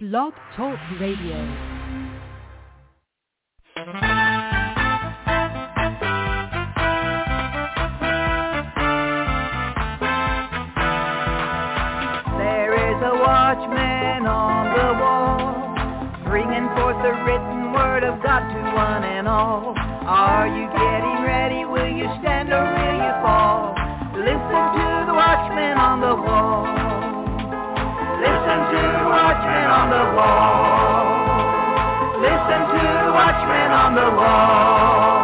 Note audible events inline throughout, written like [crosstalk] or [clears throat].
Blog Talk Radio. There is a watchman on the wall, bringing forth the written word of God to one and all. Are you getting ready? Will you stand or watchman on the wall. Listen to watchman on the wall.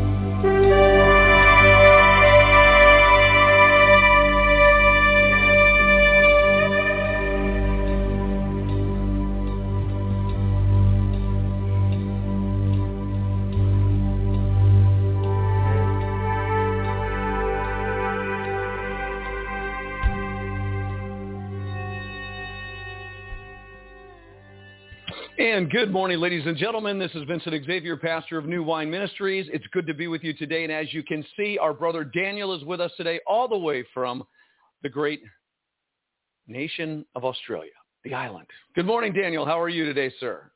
And good morning, ladies and gentlemen. This is Vincent Xavier, pastor of New Wine Ministries. It's good to be with you today. And as you can see, our brother Daniel is with us today, all the way from the great nation of Australia, the island. Good morning, Daniel. How are you today, sir?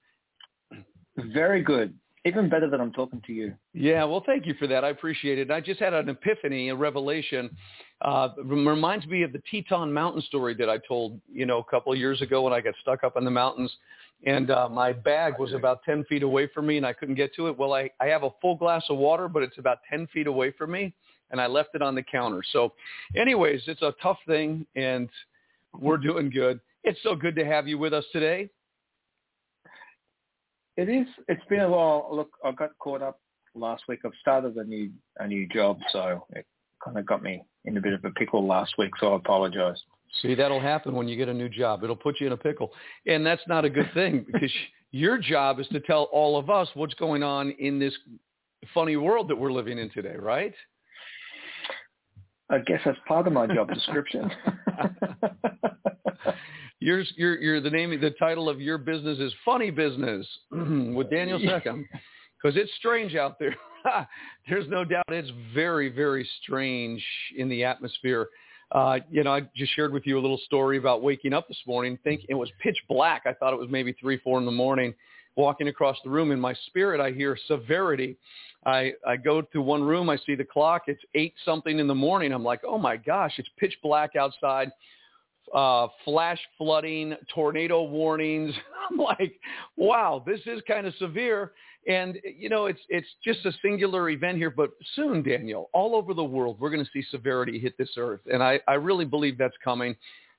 Very good. Even better than I'm talking to you. Yeah, well, thank you for that. I appreciate it. I just had an epiphany, a revelation. Uh, reminds me of the Teton Mountain story that I told, you know, a couple of years ago when I got stuck up in the mountains and uh, my bag was about 10 feet away from me and I couldn't get to it. Well, I, I have a full glass of water, but it's about 10 feet away from me and I left it on the counter. So anyways, it's a tough thing and we're doing good. It's so good to have you with us today. It is. It's been a while. Look, I got caught up last week. I've started a new a new job, so it kind of got me in a bit of a pickle last week. So I apologise. See, that'll happen when you get a new job. It'll put you in a pickle. And that's not a good thing [laughs] because your job is to tell all of us what's going on in this funny world that we're living in today, right? I guess that's part of my job description. [laughs] Your, your, your, the name, the title of your business is Funny Business [clears throat] with Daniel Seckham because it's strange out there. [laughs] There's no doubt it's very, very strange in the atmosphere. Uh, you know, I just shared with you a little story about waking up this morning. Think it was pitch black. I thought it was maybe three, four in the morning. Walking across the room, in my spirit, I hear severity. I I go to one room. I see the clock. It's eight something in the morning. I'm like, oh my gosh, it's pitch black outside. Uh, flash flooding, tornado warnings. [laughs] I'm like, wow, this is kind of severe. And you know, it's it's just a singular event here, but soon, Daniel, all over the world, we're going to see severity hit this earth, and I I really believe that's coming.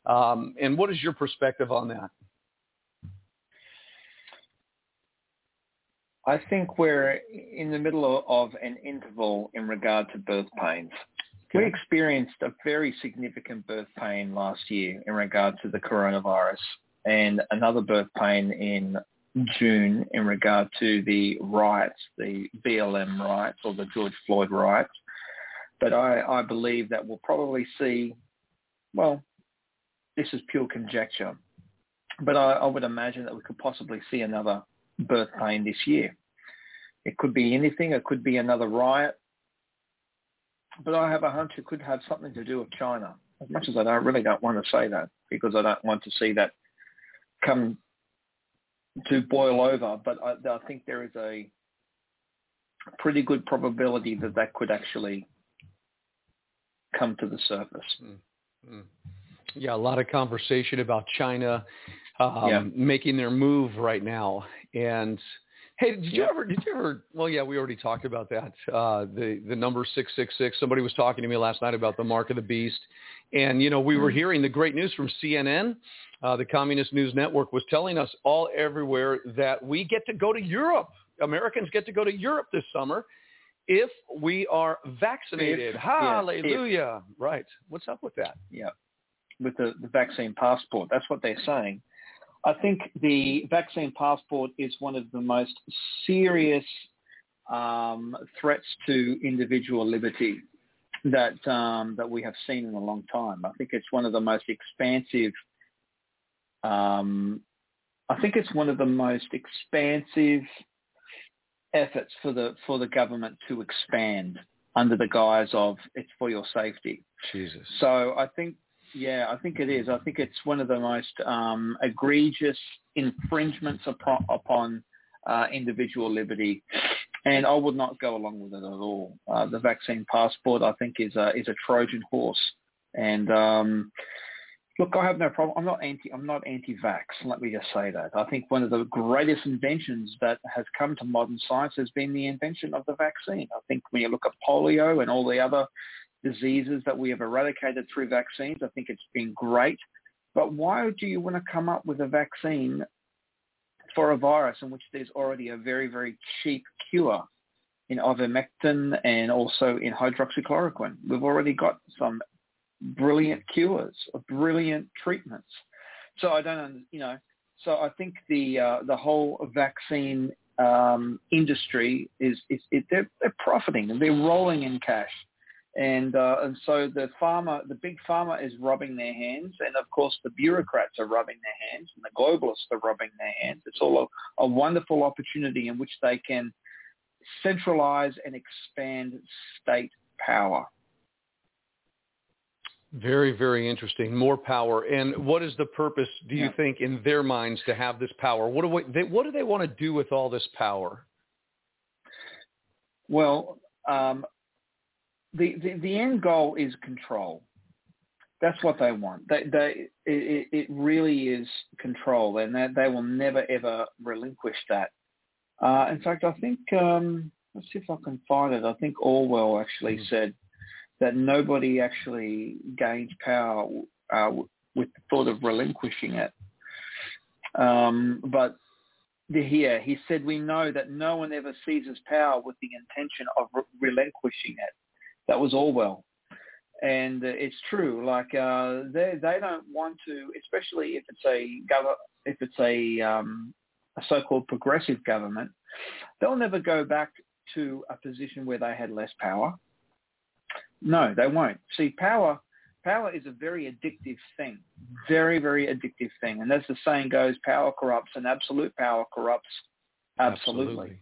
Um, and what is your perspective on that? I think we're in the middle of an interval in regard to birth pains. We experienced a very significant birth pain last year in regard to the coronavirus and another birth pain in June in regard to the riots, the BLM riots or the George Floyd riots. But I, I believe that we'll probably see, well, this is pure conjecture, but I, I would imagine that we could possibly see another birth pain this year. It could be anything. It could be another riot. But I have a hunch it could have something to do with China. As much as I don't really don't want to say that because I don't want to see that come to boil over. But I, I think there is a pretty good probability that that could actually come to the surface. Mm-hmm. Yeah, a lot of conversation about China um, Yeah. making their move right now. And hey, did you Yeah. ever? Did you ever? Well, yeah, we already talked about that. Uh, the the number six six six. Somebody was talking to me last night about the mark of the beast, and you know we were hearing the great news from CNN. Uh, the Communist News Network was telling us all everywhere that we get to go to Europe. Americans get to go to Europe this summer if we are vaccinated. If- Hallelujah! Right. What's up with that? Yeah, with the, the vaccine passport. That's what they're saying. I think the vaccine passport is one of the most serious um, threats to individual liberty that um, that we have seen in a long time. I think it's one of the most expansive. Um, I think it's one of the most expansive efforts for the for the government to expand under the guise of it's for your safety. Jesus. So I think, yeah, I think it is. I think it's one of the most um, egregious infringements upon, upon uh, individual liberty, and I would not go along with it at all. Uh, the vaccine passport, I think, is a is a Trojan horse, and um, look, I have no problem. I'm not anti. I'm not anti-vax. Let me just say that. I think one of the greatest inventions that has come to modern science has been the invention of the vaccine. I think when you look at polio and all the other diseases that we have eradicated through vaccines, I think it's been great. But why do you want to come up with a vaccine for a virus in which there's already a very, very cheap cure in ivermectin and also in hydroxychloroquine? We've already got some brilliant cures, brilliant treatments. So I don't, you know, so I think the uh, the whole vaccine um, industry is is they're, they're profiting and they're rolling in cash, and uh, and so the farmer, the big pharma is rubbing their hands, and of course the bureaucrats are rubbing their hands, and the globalists are rubbing their hands. It's all a, a wonderful opportunity in which they can centralize and expand state power. Very, very interesting. More power. And what is the purpose, do you Yeah. think, in their minds to have this power? What do we, they, what do they want to do with all this power? Well, um, the, the the end goal is control. That's what they want. They, they, it, it really is control, and that they will never ever relinquish that. Uh, in fact, I think um, let's see if I can find it. I think Orwell actually Mhm. said that nobody actually gains power uh, with the thought of relinquishing it. Um, but here he said, we know that no one ever seizes power with the intention of re- relinquishing it. That was Orwell. And uh, it's true. Like uh, they they don't want to, especially if it's a gov- if it's a um, a so-called progressive government, they'll never go back to a position where they had less power. No, they won't. See, power power is a very addictive thing, very very addictive thing. And as the saying goes, power corrupts, and absolute power corrupts absolutely.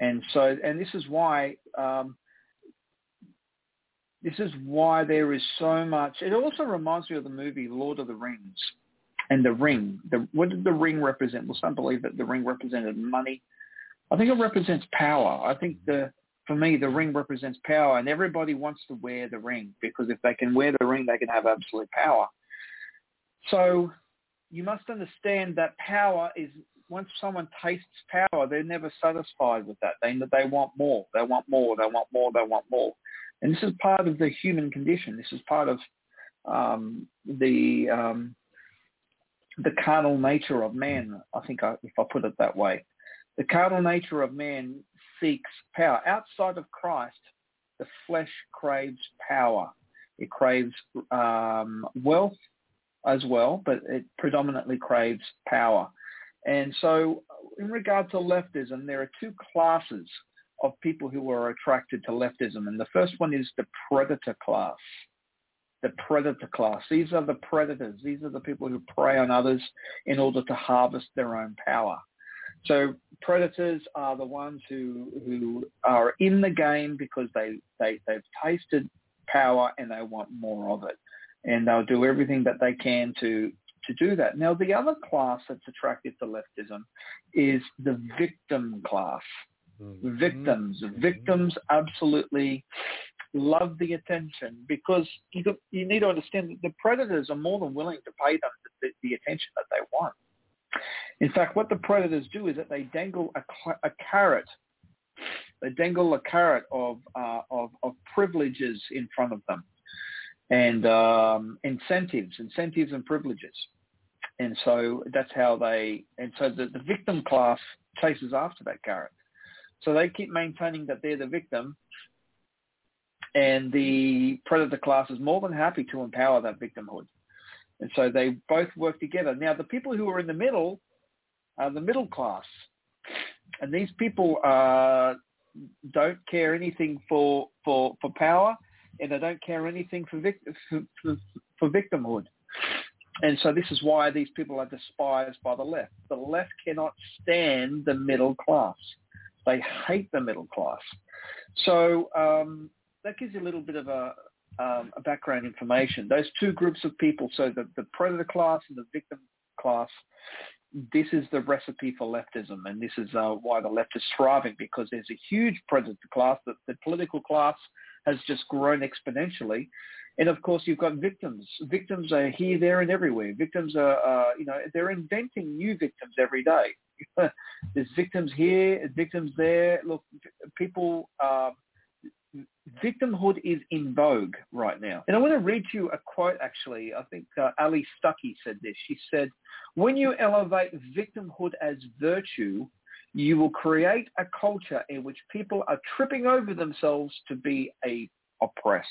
And so, and this is why, um, this is why there is so much. It also reminds me of the movie Lord of the Rings and the ring. The, what did the ring represent? Well, some believe that the ring represented money. I think it represents power. I think the, for me, the ring represents power, and everybody wants to wear the ring because if they can wear the ring, they can have absolute power. So you must understand that power is once someone tastes power, they're never satisfied with that. They they want more. They want more. They want more. They want more. And this is part of the human condition. This is part of um, the um, the carnal nature of man. I think I, if I put it that way, the carnal nature of man seeks power. Outside of Christ, the flesh craves power. It craves um, wealth as well, but it predominantly craves power. And so uh, in regard to leftism, there are two classes of people who are attracted to leftism. And the first one is the predator class. The predator class. These are the predators. These are the people who prey on others in order to harvest their own power. So predators are the ones who who are in the game because they, they, they've tasted power and they want more of it. And they'll do everything that they can to, to do that. Now, the other class that's attracted to leftism is the victim class. Mm-hmm. Victims. Victims absolutely love the attention because you, you need to understand that the predators are more than willing to pay them the, the attention that they want. In fact, what the predators do is that they dangle a, a carrot. They dangle a carrot of, uh, of, of privileges in front of them and um, incentives, incentives and privileges. And so that's how they, and so the, the victim class chases after that carrot. So they keep maintaining that they're the victim and the predator class is more than happy to empower that victimhood. And so they both work together. Now, the people who are in the middle are the middle class. And these people uh, don't care anything for, for, for power and they don't care anything for, for, for, for victimhood. And so this is why these people are despised by the left. The left cannot stand the middle class. They hate the middle class. So um, that gives you a little bit of a, um, a background information. Those two groups of people, so the, the predator class and the victim class, this is the recipe for leftism, and this is uh, why the left is thriving because there's a huge predator class. That the political class has just grown exponentially, and of course you've got victims. Victims are here, there, and everywhere. Victims are, uh, you know, they're inventing new victims every day. [laughs] there's victims here, victims there. Look, people. Uh, victimhood is in vogue right now. And I want to read you a quote actually. I think uh, Allie Stuckey said this. She said, when you elevate victimhood as virtue, you will create a culture in which people are tripping over themselves to be a oppressed.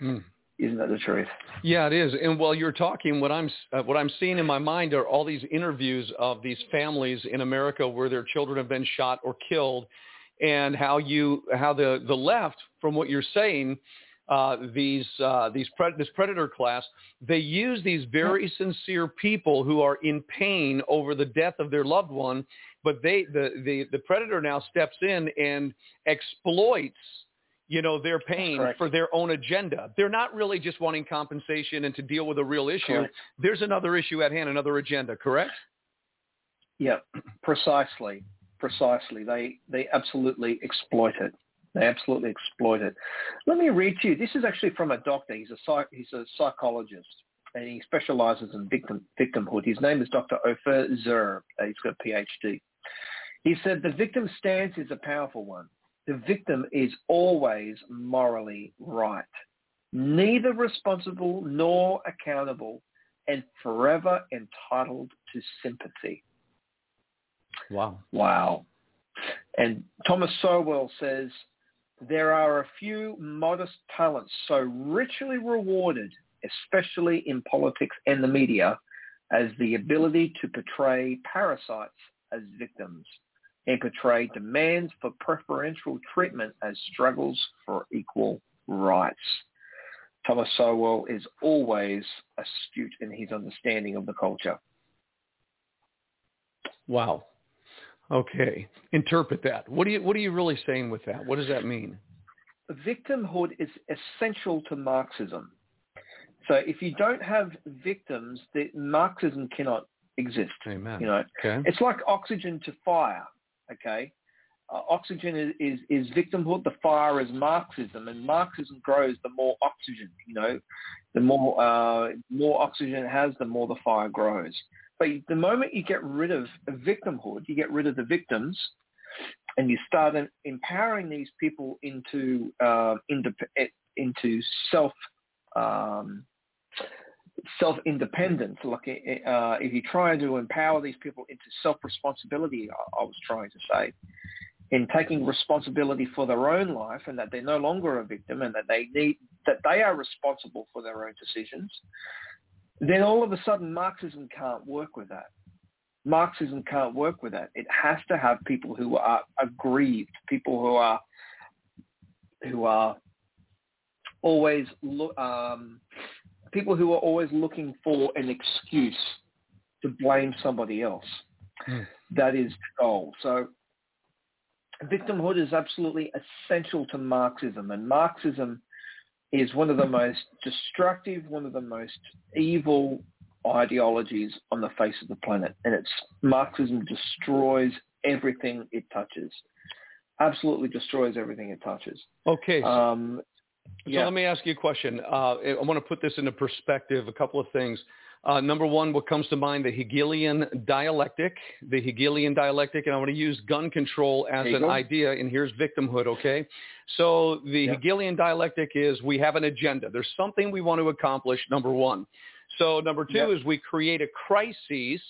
Mm. Isn't that the truth? Yeah, it is. And while you're talking, what I'm uh, what I'm seeing in my mind are all these interviews of these families in America where their children have been shot or killed, and how you how the the left, from what you're saying, uh, these uh, these pre- this predator class, they use these very sincere people who are in pain over the death of their loved one, but they the the, the predator now steps in and exploits you know their pain for their own agenda. They're not really just wanting compensation and to deal with a real issue. Correct. There's another issue at hand, another agenda. Correct? Yeah, precisely precisely. They they absolutely exploit it. They absolutely exploit it. Let me read to you. This is actually from a doctor. He's a psych, he's a psychologist and he specializes in victim victimhood. His name is Dr. Ofer Zur. He's got a PhD. He said the victim stance is a powerful one. The victim is always morally right, neither responsible nor accountable, and forever entitled to sympathy. Wow. Wow. And Thomas Sowell says, there are a few modest talents so richly rewarded, especially in politics and the media, as the ability to portray parasites as victims and portray demands for preferential treatment as struggles for equal rights. Thomas Sowell is always astute in his understanding of the culture. Wow. Okay, interpret that. What are you What are you really saying with that? What does that mean? Victimhood is essential to Marxism. So if you don't have victims, the Marxism cannot exist. Amen. You know, okay. it's like oxygen to fire. Okay, uh, oxygen is, is, is victimhood. The fire is Marxism, and Marxism grows the more oxygen. You know, the more uh, more oxygen it has, the more the fire grows. But the moment you get rid of victimhood, you get rid of the victims, and you start empowering these people into uh, into self um, self independence. Like uh, if you try to empower these people into self responsibility, I, I was trying to say, in taking responsibility for their own life, and that they're no longer a victim, and that they need that they are responsible for their own decisions then all of a sudden Marxism can't work with that. Marxism can't work with that. It has to have people who are aggrieved, people who are who are always um, people who are always looking for an excuse to blame somebody else. Mm. That is the goal. So victimhood is absolutely essential to Marxism, and Marxism is one of the most destructive, one of the most evil ideologies on the face of the planet. And it's Marxism destroys everything it touches. Absolutely destroys everything it touches. Okay. So, Um, so let me ask you a question. Uh, I want to put this into perspective. A couple of things. Uh, number one, what comes to mind, the Hegelian dialectic, the Hegelian dialectic, and I want to use gun control as you an idea, and here's victimhood, okay? So the Yeah. Hegelian dialectic is we have an agenda. There's something we want to accomplish, number one. So number two Yeah. is we create a crisis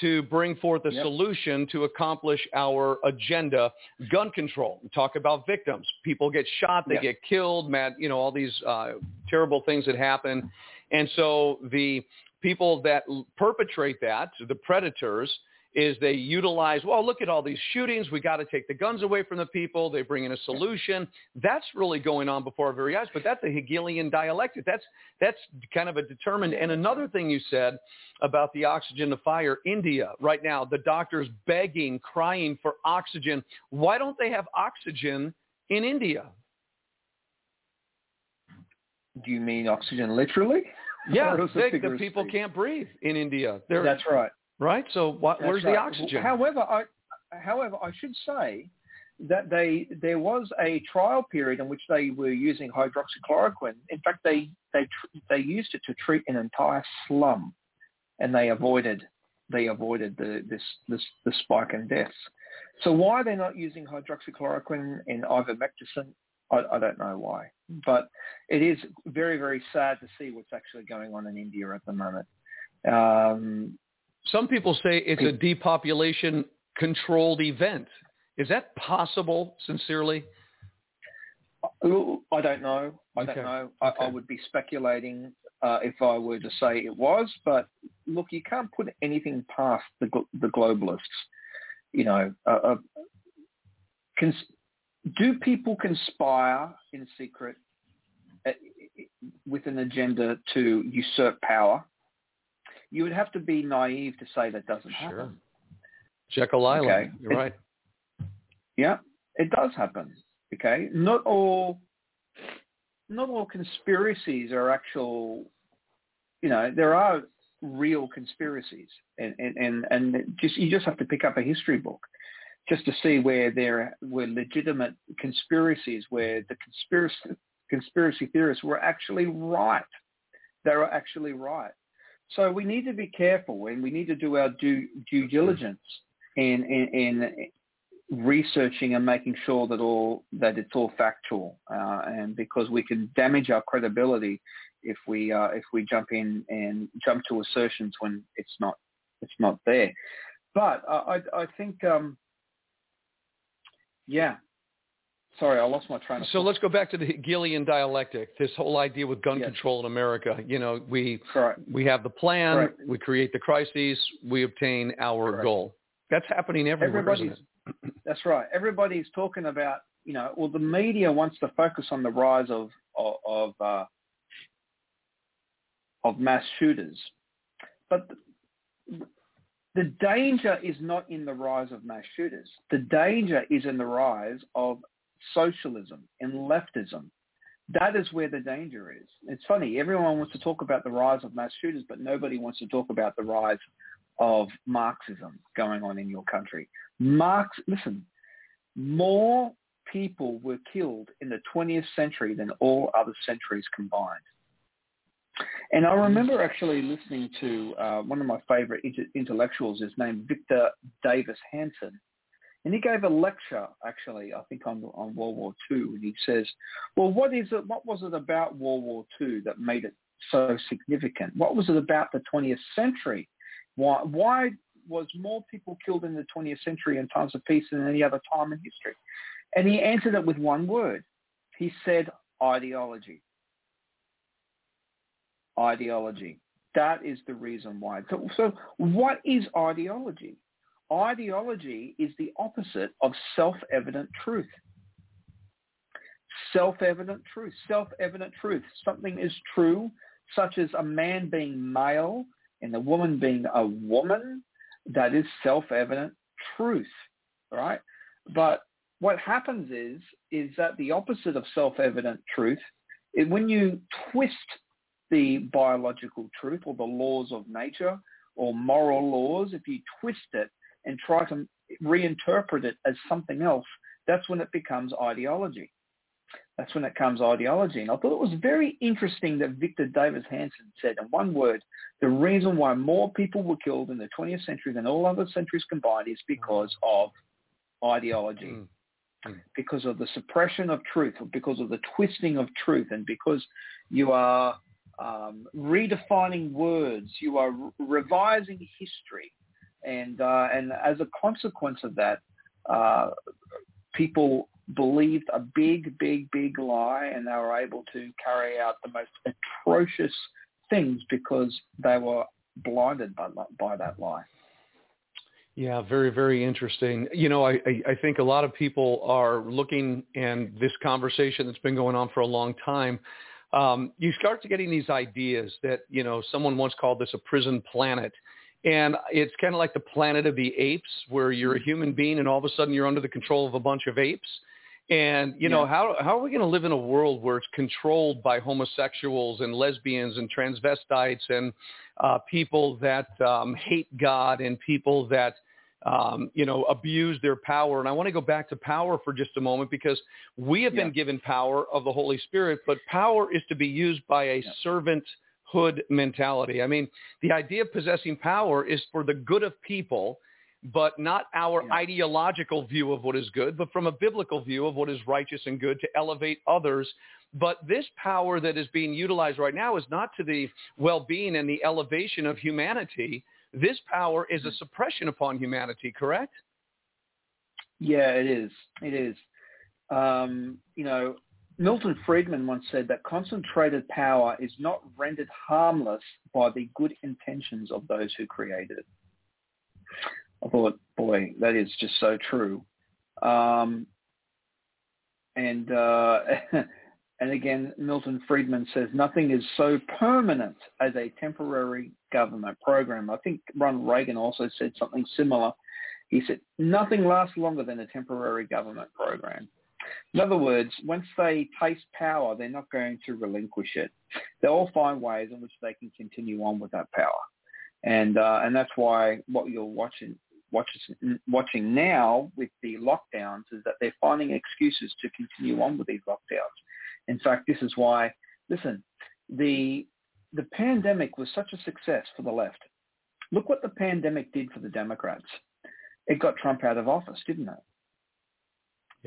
to bring forth a Yep. solution to accomplish our agenda. Gun control. We talk about victims. People get shot, they Yeah. get killed, mad, you know, all these uh, terrible things that happen. And so the people that perpetrate that, the predators, is they utilize, well, look at all these shootings. We got to take the guns away from the people. They bring in a solution. That's really going on before our very eyes. But that's a Hegelian dialectic. That's that's kind of a determined. And another thing you said about the oxygen to fire, India right now, the doctors begging, crying for oxygen. Why don't they have oxygen in India? Do you mean oxygen literally? Yeah, [laughs] the people can't breathe in India. They're, That's right. Right. So why, That's where's the oxygen? However, I, however, I should say that they there was a trial period in which they were using hydroxychloroquine. In fact, they they tr- they used it to treat an entire slum, and they avoided they avoided the this this the spike in deaths. So why they're not using hydroxychloroquine and ivermectin, I, I don't know why. But it is very very sad to see what's actually going on in India at the moment. Um, Some people say it's a depopulation controlled event. Is that possible, sincerely? I don't know. I Okay. don't know. I, I would be speculating uh, if I were to say it was, but look, you can't put anything past the the globalists. You know, uh, uh, cons- do people conspire in secret uh, with an agenda to usurp power? You would have to be naive to say that doesn't Sure. happen. Jekyll Island. Okay. You're It's- right. Yeah, it does happen. Okay, not all, not all conspiracies are actual. You know, there are real conspiracies, and and and, and just you just have to pick up a history book, just to see where there were legitimate conspiracies, where the conspiracy conspiracy theorists were actually right. They were actually right. So we need to be careful, and we need to do our due due diligence in in, in researching and making sure that all that it's all factual, uh, and because we can damage our credibility if we uh, if we jump in and jump to assertions when it's not it's not there. But I I think um, yeah. Sorry, I lost my train of thought. So thought. let's go back to the Hegelian dialectic. This whole idea with gun Yes. control in America. You know, we Correct. we have the plan, Correct. we create the crises, we obtain our Correct. goal. That's happening everywhere, Everybody's? [clears throat] That's right. Everybody's talking about, you know, well, the media wants to focus on the rise of of of, uh, of mass shooters, but the, the danger is not in the rise of mass shooters. The danger is in the rise of socialism and leftism. That is where the danger is. It's funny. Everyone wants to talk about the rise of mass shooters, but nobody wants to talk about the rise of Marxism going on in your country. Marx, listen, more people were killed in the 20th century than all other centuries combined. And I remember actually listening to uh, one of my favorite inter- intellectuals is named Victor Davis Hanson. And he gave a lecture, actually, I think on, on World War II, and he says, well, what is it, what was it about World War II that made it so significant? What was it about the 20th century? Why, why was more people killed in the 20th century in times of peace than any other time in history? And he answered it with one word. He said ideology. Ideology. That is the reason why. So, so what is ideology? Ideology is the opposite of self-evident truth. Self-evident truth. Self-evident truth. Something is true, such as a man being male and a woman being a woman. That is self-evident truth, right? But what happens is is that the opposite of self-evident truth when you twist the biological truth or the laws of nature or moral laws, if you twist it and try to reinterpret it as something else, that's when it becomes ideology. That's when it comes ideology. And I thought it was very interesting that Victor Davis Hanson said, in one word, the reason why more people were killed in the 20th century than all other centuries combined is because of ideology. Mm. Mm. Because of the suppression of truth, or because of the twisting of truth, and because you are um, redefining words, you are re- revising history, and uh, and as a consequence of that, uh, people believed a big, big, big lie, and they were able to carry out the most atrocious things because they were blinded by by that lie. Yeah, very, very interesting. You know, I, I think a lot of people are looking, and this conversation that's been going on for a long time, um, you start to getting these ideas that, you know, someone once called this a prison planet. And it's kind of like the planet of the apes where you're a human being and all of a sudden you're under the control of a bunch of apes. And, you know, how, how are we going to live in a world where it's controlled by homosexuals and lesbians and transvestites and uh, people that um, hate God and people that um, you know, abuse their power. And I want to go back to power for just a moment because we have yeah. been given power of the Holy Spirit, but power is to be used by a yeah. Servanthood mentality. I mean, the idea of possessing power is for the good of people, but not our yeah. ideological view of what is good, but from a biblical view of what is righteous and good to elevate others. But this power that is being utilized right now is not to the well-being and the elevation of humanity this power is a suppression upon humanity, correct? Yeah, it is. It is. Um, you know, Milton Friedman once said that concentrated power is not rendered harmless by the good intentions of those who created it. I thought, boy, that is just so true. Um, and uh, [laughs] And again, Milton Friedman says nothing is so permanent as a temporary government program. I think Ronald Reagan also said something similar. He said nothing lasts longer than a temporary government program. In other words, once they taste power, they're not going to relinquish it. They'll find ways in which they can continue on with that power. And, uh, and that's why what you're watching, watching, watching now with the lockdowns is that they're finding excuses to continue on with these lockdowns in fact, this is why, listen, the, the pandemic was such a success for the left. Look what the pandemic did for the Democrats. It got Trump out of office, didn't it?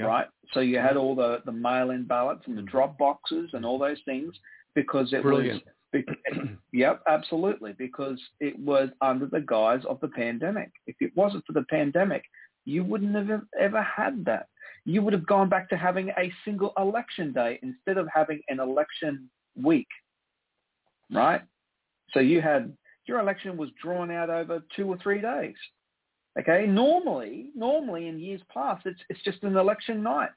Right? So you had all the, the mail-in ballots and the mm-hmm. drop boxes and all those things because it Brilliant. [clears throat] was yep, absolutely. Because it was under the guise of the pandemic. If it wasn't for the pandemic, you wouldn't have ever had that you would have gone back to having a single election day instead of having an election week, right? So you had your election was drawn out over two or three days. Okay, normally, normally in years past, it's it's just an election night.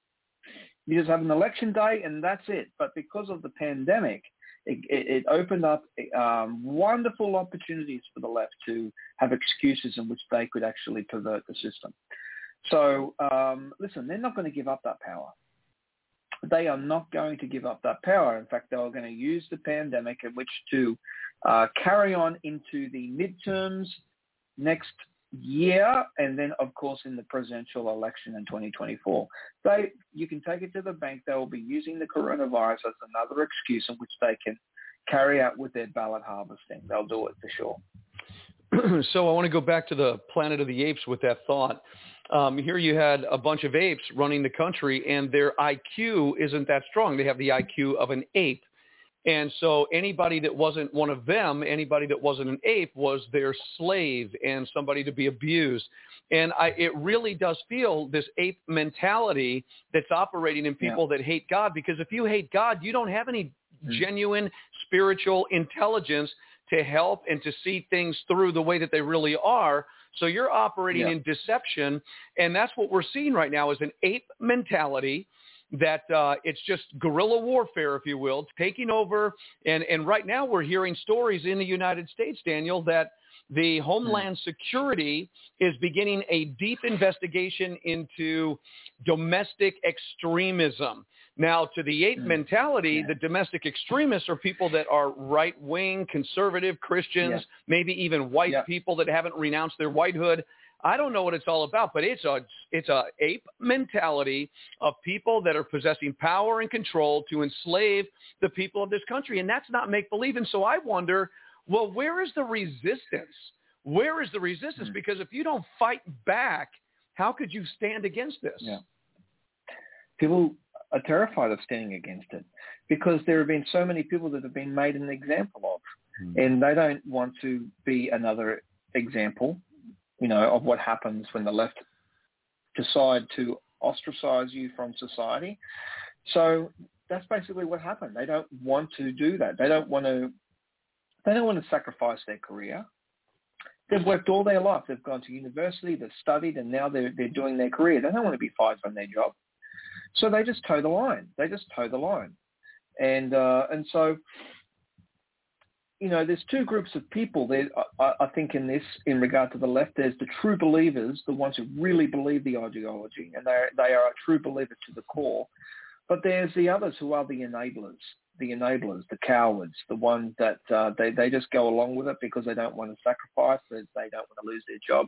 You just have an election day and that's it. But because of the pandemic, it, it, it opened up um, wonderful opportunities for the left to have excuses in which they could actually pervert the system. So um, listen, they're not going to give up that power. They are not going to give up that power. In fact, they are going to use the pandemic in which to uh, carry on into the midterms next year, and then of course in the presidential election in 2024. They, you can take it to the bank. They will be using the coronavirus as another excuse in which they can carry out with their ballot harvesting. They'll do it for sure. [clears throat] so I want to go back to the Planet of the Apes with that thought. Um, here you had a bunch of apes running the country, and their IQ isn't that strong. They have the IQ of an ape. And so anybody that wasn't one of them, anybody that wasn't an ape was their slave and somebody to be abused. And I, it really does feel this ape mentality that's operating in people yeah. that hate God because if you hate God, you don't have any mm. genuine spiritual intelligence to help and to see things through the way that they really are. So you're operating Yeah. in deception, and that's what we're seeing right now is an ape mentality that uh, it's just guerrilla warfare, if you will, taking over. And, and right now we're hearing stories in the United States, Daniel, that the Homeland Security is beginning a deep investigation into domestic extremism. Now, to the ape Mm. mentality, the domestic extremists are people that are right-wing, conservative Christians, Yeah. maybe even white Yeah. people that haven't renounced their whitehood. I don't know what it's all about, but it's a it's a ape mentality of people that are possessing power and control to enslave the people of this country, and that's not make believe. And so I wonder, well, where is the resistance? Where is the resistance? Mm. Because if you don't fight back, how could you stand against this? Yeah. People are terrified of standing against it because there have been so many people that have been made an example of, and they don't want to be another example, you know, of what happens when the left decide to ostracize you from society. So that's basically what happened. They don't want to do that. They don't want to. They don't want to sacrifice their career. They've worked all their life. They've gone to university. They've studied, and now they're they're doing their career. They don't want to be fired from their job. So they just toe the line. They just toe the line, and uh, and so you know, there's two groups of people. There, I, I think, in this, in regard to the left, there's the true believers, the ones who really believe the ideology, and they they are a true believer to the core. But there's the others who are the enablers, the enablers, the cowards, the ones that uh, they they just go along with it because they don't want to sacrifice, they they don't want to lose their job,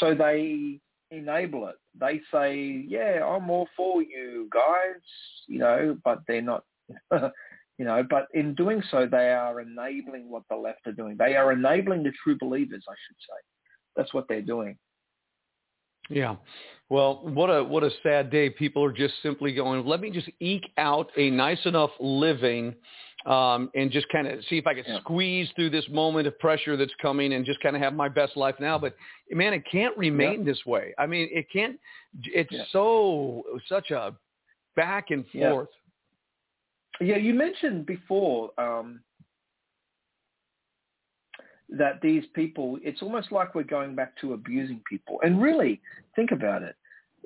so they enable it. They say, "Yeah, I'm all for you guys," you know, but they're not. [laughs] You know, but in doing so, they are enabling what the left are doing. They are enabling the true believers, I should say. That's what they're doing. Yeah. Well, what a what a sad day. People are just simply going, let me just eke out a nice enough living um, and just kind of see if I can Yeah. squeeze through this moment of pressure that's coming and just kind of have my best life now. But man, it can't remain this way. I mean, it can't. It's Yeah. so such a back and Yeah. forth. Yeah, you mentioned before um, that these people, it's almost like we're going back to abusing people. And really, think about it.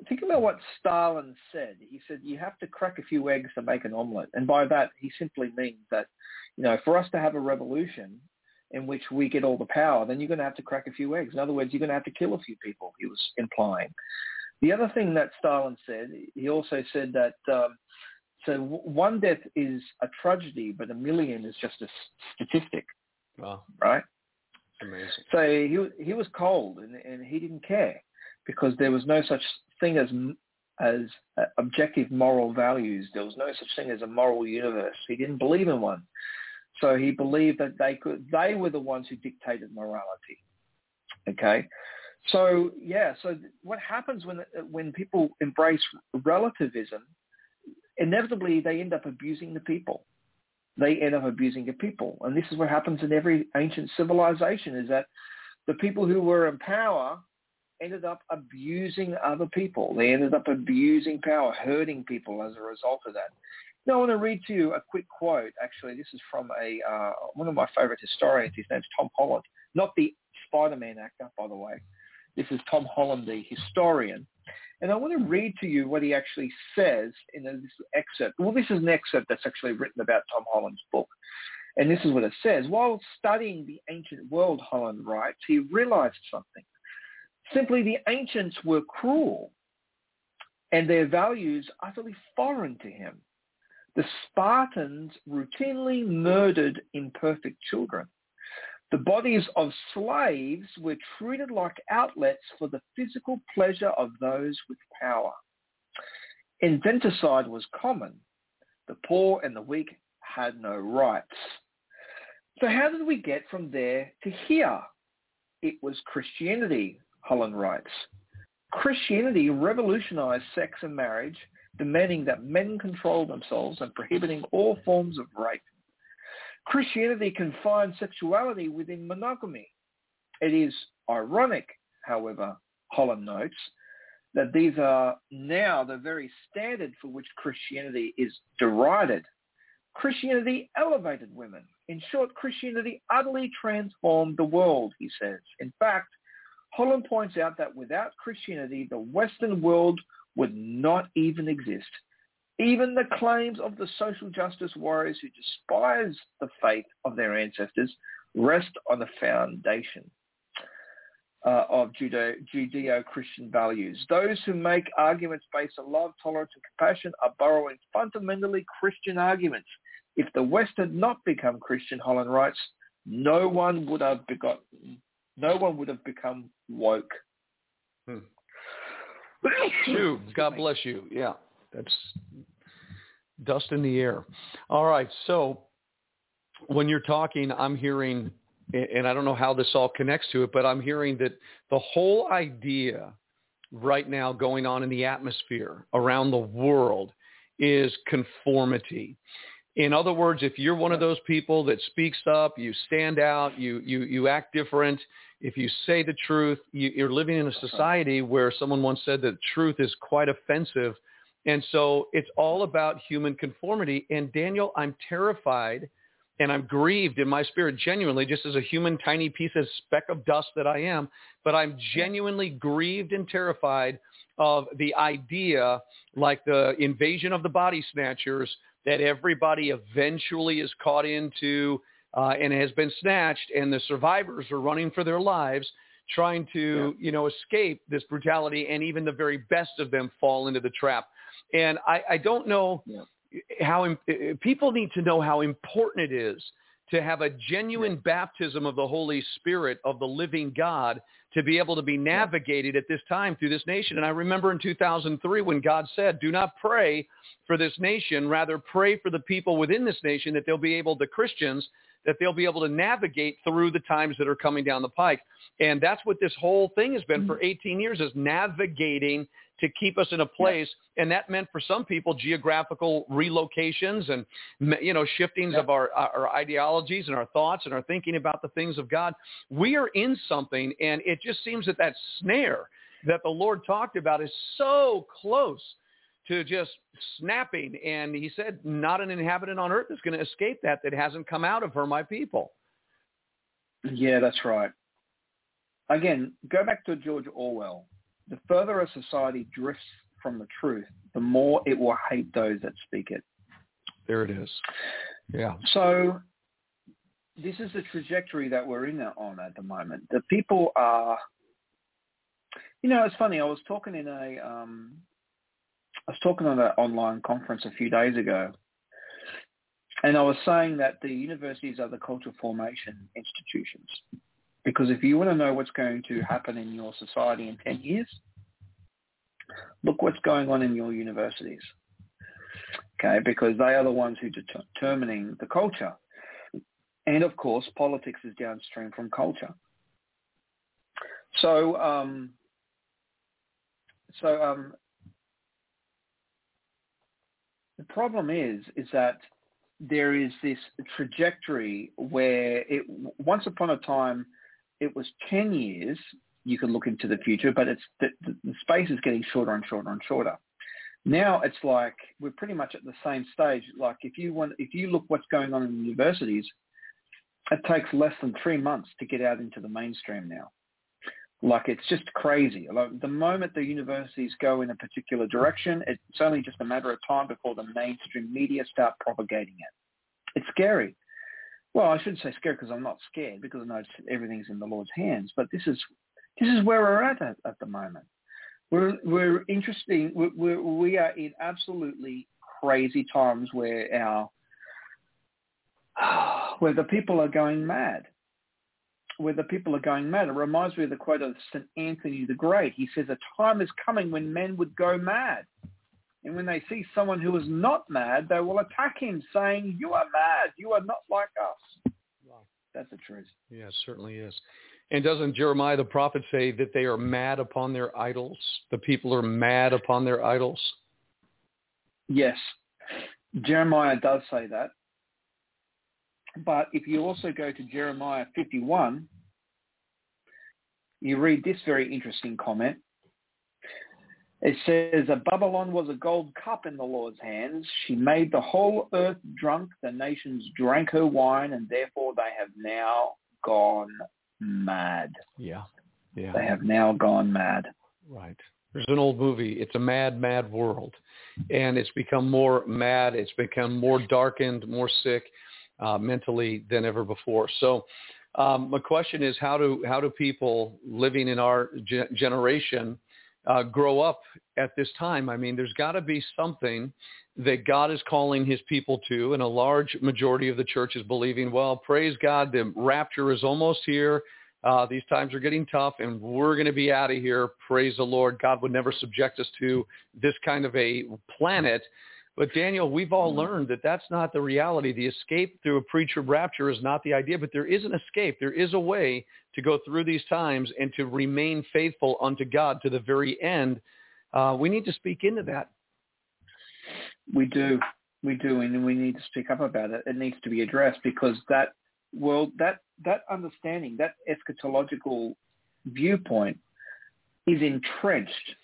Think about what Stalin said. He said, you have to crack a few eggs to make an omelet. And by that, he simply means that, you know, for us to have a revolution in which we get all the power, then you're going to have to crack a few eggs. In other words, you're going to have to kill a few people, he was implying. The other thing that Stalin said, he also said that um, so one death is a tragedy, but a million is just a statistic, Wow, right? amazing. So he he was cold and, and he didn't care because there was no such thing as as uh, objective moral values. There was no such thing as a moral universe. He didn't believe in one. So he believed that they could they were the ones who dictated morality. Okay. So yeah, so what happens when when people embrace relativism, inevitably they end up abusing the people they end up abusing the people. And this is what happens in every ancient civilization is that the people who were in power ended up abusing other people. They ended up abusing power, hurting people as a result of that. Now I want to read to you a quick quote. Actually, this is from a uh, one of my favorite historians. His name's Tom Holland, not the Spider-Man actor, by the way. This is Tom Holland, the historian. And I want to read to you what he actually says in this excerpt. Well, this is an excerpt that's actually written about Tom Holland's book. And this is what it says. While studying the ancient world, Holland writes, he realized something. Simply the ancients were cruel and their values utterly foreign to him. The Spartans routinely murdered imperfect children. The bodies of slaves were treated like outlets for the physical pleasure of those with power. Infanticide was common. The poor and the weak had no rights. So how did we get from there to here? It was Christianity, Holland writes. Christianity revolutionized sex and marriage, demanding that men control themselves and prohibiting all forms of rape. Christianity confined sexuality within monogamy. It is ironic, however, Holland notes, that these are now the very standard for which Christianity is derided. Christianity elevated women. In short, Christianity utterly transformed the world, he says. In fact, Holland points out that without Christianity, the Western world would not even exist. Even the claims of the social justice warriors who despise the faith of their ancestors rest on the foundation uh, of Judeo-Christian values. Those who make arguments based on love, tolerance, and compassion are borrowing fundamentally Christian arguments. If the West had not become Christian, Holland writes, no one would have begotten, no one would have become woke. Hmm. [coughs] God bless you. Yeah, that's dust in the air. All right, so when you're talking, I'm hearing and I don't know how this all connects to it, but I'm hearing that the whole idea right now going on in the atmosphere around the world is conformity. In other words, if you're one of those people that speaks up, you stand out, you you you act different, if you say the truth, you, you're living in a society where someone once said that truth is quite offensive. And so it's all about human conformity. And Daniel, I'm terrified and I'm grieved in my spirit genuinely, just as a human tiny piece of speck of dust that I am, but I'm genuinely grieved and terrified of the idea, like the invasion of the body snatchers, that everybody eventually is caught into uh, and has been snatched, and the survivors are running for their lives, trying to, yeah. you know, escape this brutality, and even the very best of them fall into the trap. And I, I don't know. Yeah how people need to know how important it is to have a genuine baptism of the Holy Spirit of the living God to be able to be navigated at this time through this nation. And I remember in 2003 when God said, do not pray for this nation, rather pray for the people within this nation that they'll be able, the Christians, that they'll be able to navigate through the times that are coming down the pike. And that's what this whole thing has been mm-hmm. for 18 years is navigating to keep us in a place. And that meant for some people geographical relocations and, you know, shiftings of our, our ideologies and our thoughts and our thinking about the things of God. We are in something and it just seems that that snare that the Lord talked about is so close to just snapping. And he said, not an inhabitant on earth is going to escape that that hasn't come out of her, my people. Yeah, that's right. Again, go back to George Orwell the further a society drifts from the truth, the more it will hate those that speak it. There it is. Yeah. So this is the trajectory that we're in on at the moment. The people are, you know, it's funny. I was talking in a, um, I was talking on an online conference a few days ago, and I was saying that the universities are the cultural formation institutions. Because if you want to know what's going to happen in your society in 10 years, look what's going on in your universities. Okay, because they are the ones who are determining the culture. And of course, politics is downstream from culture. So, um, so um, the problem is, is that there is this trajectory where it, once upon a time, it was 10 years, you could look into the future, but it's the, the space is getting shorter and shorter and shorter. Now it's like we're pretty much at the same stage. Like if you want, if you look what's going on in universities, it takes less than three months to get out into the mainstream now. Like it's just crazy. Like the moment the universities go in a particular direction, it's only just a matter of time before the mainstream media start propagating it. It's scary. Well, I shouldn't say scared because I'm not scared because I know everything's in the Lord's hands. But this is this is where we're at at, at the moment. We're we're interesting. We're, we're, we are in absolutely crazy times where our [sighs] where the people are going mad. Where the people are going mad. It reminds me of the quote of St. Anthony the Great. He says, a time is coming when men would go mad. And when they see someone who is not mad, they will attack him, saying, "You are mad. You are not like us." Wow. That's the truth. Yeah, certainly is. And doesn't Jeremiah the prophet say that they are mad upon their idols? The people are mad upon their idols. Yes, Jeremiah does say that. But if you also go to Jeremiah 51, you read this very interesting comment. It says, "A Babylon was a gold cup in the Lord's hands. She made the whole earth drunk. The nations drank her wine, and therefore they have now gone mad. Yeah. Yeah. They have now gone mad. Right. There's an old movie. It's a mad, mad world. And it's become more mad. It's become more darkened, more sick uh, mentally than ever before. So um, my question is, how do, how do people living in our ge- generation uh, grow up at this time? I mean, there's got to be something that God is calling his people to, and a large majority of the church is believing, well, praise God, the rapture is almost here. Uh, these times are getting tough, and we're going to be out of here. Praise the Lord. God would never subject us to this kind of a planet. But Daniel, we've all mm-hmm. learned that that's not the reality. The escape through a pre-trib rapture is not the idea, but there is an escape. There is a way to go through these times and to remain faithful unto God to the very end. Uh, we need to speak into that. We do. We do, and we need to speak up about it. It needs to be addressed because that well, that that understanding, that eschatological viewpoint, is entrenched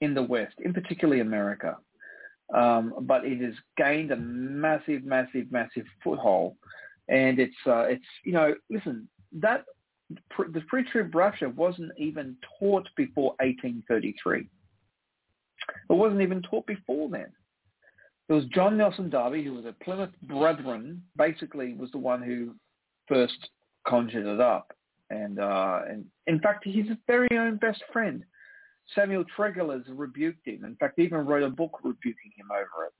in the West, in particularly America. Um, but it has gained a massive, massive, massive foothold, and it's uh, it's you know listen that the pre-trib rapture wasn't even taught before 1833. It wasn't even taught before then. It was John Nelson Darby, who was a Plymouth Brethren, basically was the one who first conjured it up. And, uh, and in fact, he's his very own best friend, Samuel Tregelles, rebuked him. In fact, even wrote a book rebuking him over it.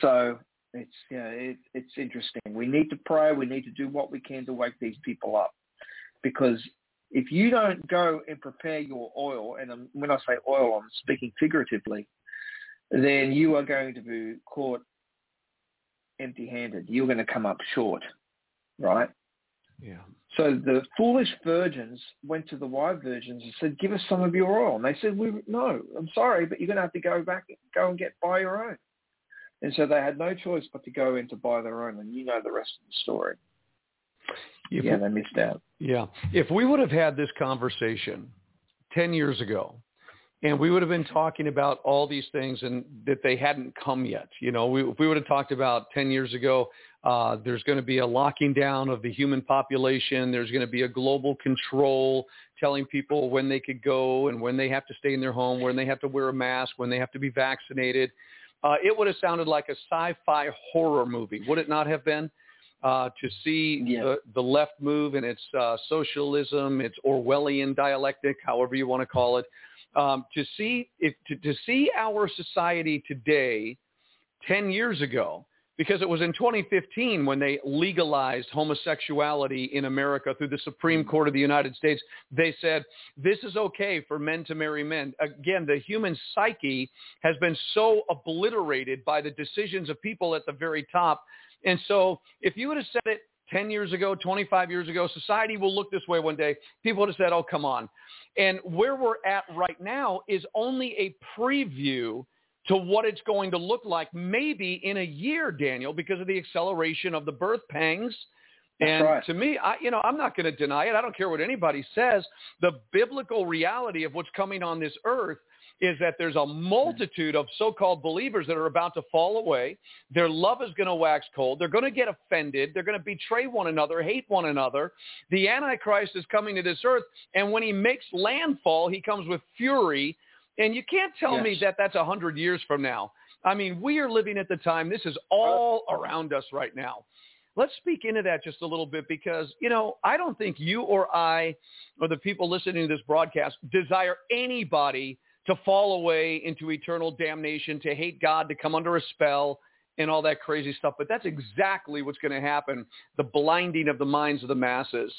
So it's know, it, it's interesting. We need to pray. We need to do what we can to wake these people up, because if you don't go and prepare your oil, and when I say oil, I'm speaking figuratively, then you are going to be caught empty-handed. You're going to come up short, right? Yeah. So the foolish virgins went to the wise virgins and said, "Give us some of your oil." And they said, "We no, I'm sorry, but you're going to have to go back, go and get buy your own." And so they had no choice but to go in to buy their own, and you know the rest of the story. If yeah, we, they missed out. Yeah. If we would have had this conversation 10 years ago, and we would have been talking about all these things and that they hadn't come yet. You know, we, if we would have talked about 10 years ago, uh, there's going to be a locking down of the human population. There's going to be a global control telling people when they could go and when they have to stay in their home, when they have to wear a mask, when they have to be vaccinated. Uh, it would have sounded like a sci-fi horror movie, would it not have been? Uh, to see yeah. the, the left move and its uh, socialism, its Orwellian dialectic, however you want to call it, um, to see if to, to see our society today, ten years ago, because it was in 2015 when they legalized homosexuality in America through the Supreme mm. Court of the United States. They said this is okay for men to marry men. Again, the human psyche has been so obliterated by the decisions of people at the very top. And so if you would have said it 10 years ago, 25 years ago, society will look this way one day. People would have said, oh, come on. And where we're at right now is only a preview to what it's going to look like maybe in a year, Daniel, because of the acceleration of the birth pangs. That's and right. to me, I, you know, I'm not going to deny it. I don't care what anybody says. The biblical reality of what's coming on this earth is that there's a multitude of so-called believers that are about to fall away. Their love is going to wax cold. They're going to get offended. They're going to betray one another, hate one another. The Antichrist is coming to this earth, and when he makes landfall, he comes with fury. And you can't tell yes. me that that's a hundred years from now. I mean, we are living at the time. This is all around us right now let's speak into that just a little bit because, you know, I don't think you or I or the people listening to this broadcast desire anybody to fall away into eternal damnation, to hate God, to come under a spell, and all that crazy stuff. But that's exactly what's going to happen, the blinding of the minds of the masses.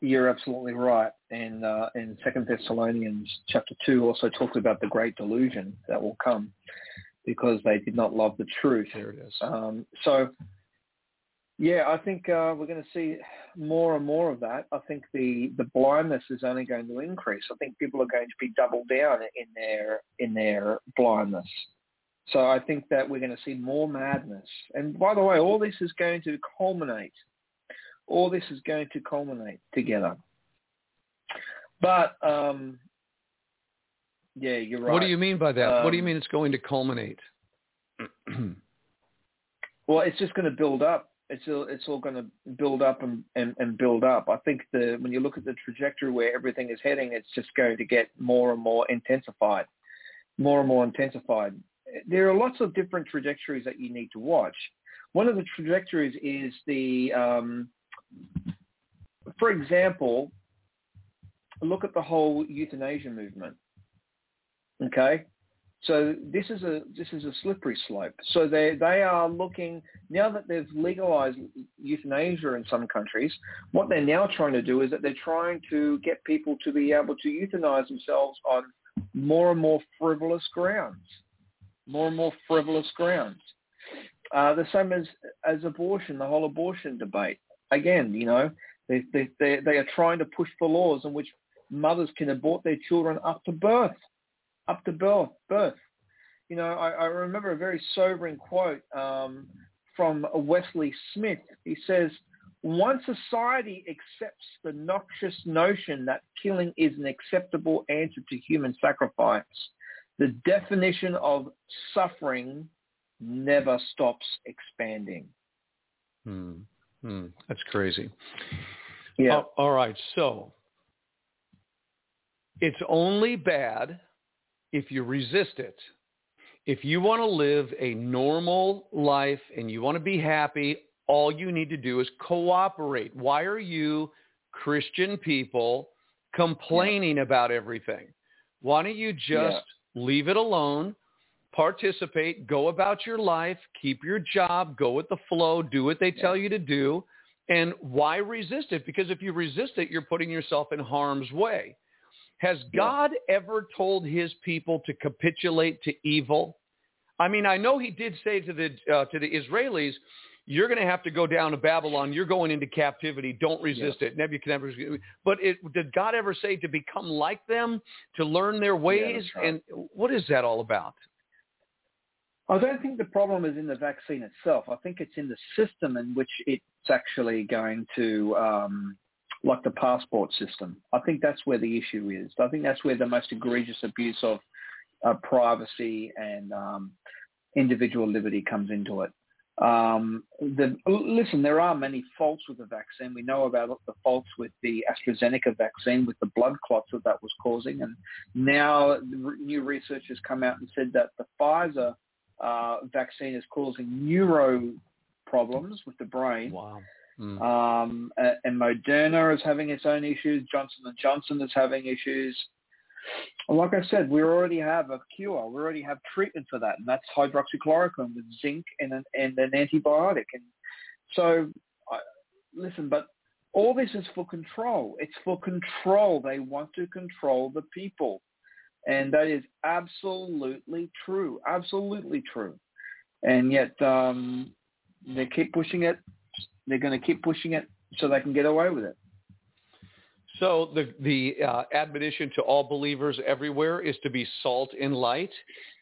You're absolutely right. And uh, in Second Thessalonians chapter 2 also talks about the great delusion that will come because they did not love the truth. There it is. Um, so yeah, I think uh, we're going to see more and more of that. I think the, the blindness is only going to increase. I think people are going to be doubled down in their in their blindness. So I think that we're going to see more madness. And by the way, all this is going to culminate. All this is going to culminate together. But um, Yeah, you're right. What do you mean by that? what do you Um, mean it's going to culminate? [clears throat] [clears throat] Well, it's just going to build up. It's all, it's all going to build up and, and, and build up. I think the when you look at the trajectory where everything is heading, it's just going to get more and more intensified, more and more intensified. There are lots of different trajectories that you need to watch. One of the trajectories is the, um, for example, look at the whole euthanasia movement. Okay, so this is a this is a slippery slope. So they they are looking now that they've legalized euthanasia in some countries. What they're now trying to do is that they're trying to get people to be able to euthanize themselves on more and more frivolous grounds, more and more frivolous grounds. Uh, the same as as abortion, the whole abortion debate. Again, you know, they they they, they are trying to push for laws in which mothers can abort their children up to birth up to birth. birth. You know, I, I remember a very sobering quote um, from Wesley Smith. He says, once society accepts the noxious notion that killing is an acceptable answer to human sacrifice, the definition of suffering never stops expanding. Hmm. Hmm. That's crazy. Yeah. Oh, all right. So it's only bad if you resist it. If you want to live a normal life and you want to be happy, all you need to do is cooperate. Why are you Christian people complaining about everything? Why don't you just leave it alone, participate, go about your life, keep your job, go with the flow, do what they tell you to do, and why resist it? Because if you resist it, you're putting yourself in harm's way. Has God ever told his people to capitulate to evil? I mean, I know he did say to the uh, to the Israelis, "You're going to have to go down to Babylon. You're going into captivity. Don't resist it." Nebuchadnezzar. But it, did God ever say to become like them, to learn their ways? right. And what is that all about? I don't think the problem is in the vaccine itself. I think it's in the system in which it's actually going to, um, like the passport system. I think that's where the issue is. I think that's where the most egregious abuse of uh, privacy and um, individual liberty comes into it. Um, the, listen, there are many faults with the vaccine. We know about the faults with the AstraZeneca vaccine, with the blood clots that that was causing, and now new research has come out and said that the Pfizer uh, vaccine is causing neuro problems with the brain. Wow. Mm. Um, and Moderna is having its own issues. Johnson and Johnson is having issues. And Like I said, we already have a cure. We already have treatment for that, and that's hydroxychloroquine with zinc and an, and an antibiotic. And so, I, listen, but all this is for control. It's for control. They want to control the people. And that is absolutely true. Absolutely true. And yet um, they keep pushing it. They're going to keep pushing it so they can get away with it. So the the uh, admonition to all believers everywhere is to be salt and light.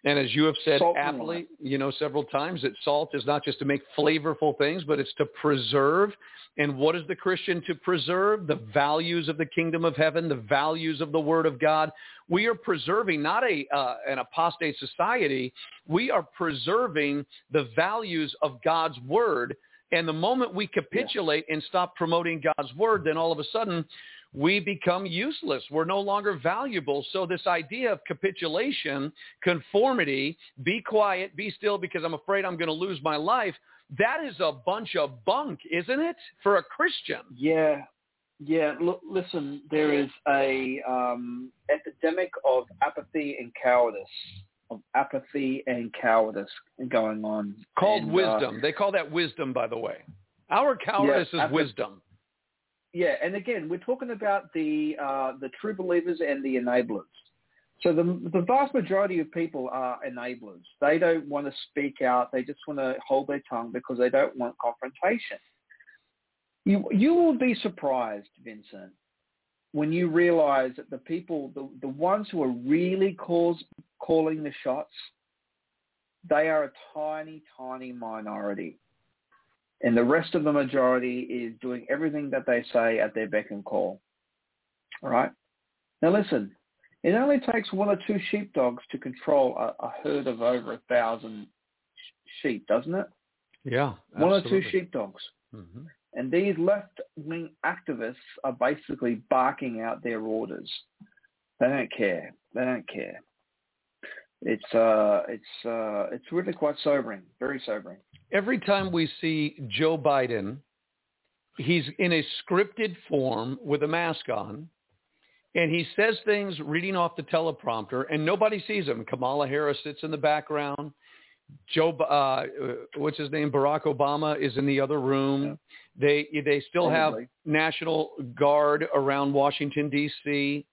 And as you have said Salt aptly, you know, several times, that salt is not just to make flavorful things, but it's to preserve. And what is the Christian to preserve? The values of the kingdom of heaven, the values of the Word of God. We are preserving not a uh, an apostate society. We are preserving the values of God's Word. And the moment we capitulate and stop promoting God's Word, then all of a sudden we become useless. We're no longer valuable. So this idea of capitulation, conformity, be quiet, be still because I'm afraid I'm going to lose my life, that is a bunch of bunk, isn't it, for a Christian? Yeah, yeah. Look, listen, there is a um, epidemic of apathy and cowardice, of apathy and cowardice going on. Called And, uh, wisdom. they call that wisdom, by the way. Our cowardice is apathy. wisdom. Yeah, and again, we're talking about the uh, the true believers and the enablers. So the the vast majority of people are enablers. They don't want to speak out. They just want to hold their tongue because they don't want confrontation. You you will be surprised, Vincent, when you realize that the people, the, the ones who are really cause, calling the shots, they are a tiny, tiny minority. And the rest of the majority is doing everything that they say at their beck and call. All right? Now listen, It only takes one or two sheepdogs to control a, a herd of over a thousand sheep, doesn't it? Yeah. One or two sheepdogs. Mhm. And these left-wing activists are basically barking out their orders. They don't care. They don't care. It's uh, it's uh, it's really quite sobering. Very sobering. Every time we see Joe Biden, he's in a scripted form with a mask on, and he says things reading off the teleprompter, and nobody sees him. Kamala Harris sits in the background. Joe, uh, what's his name? Barack Obama is in the other room. They they still have National Guard around Washington D.C.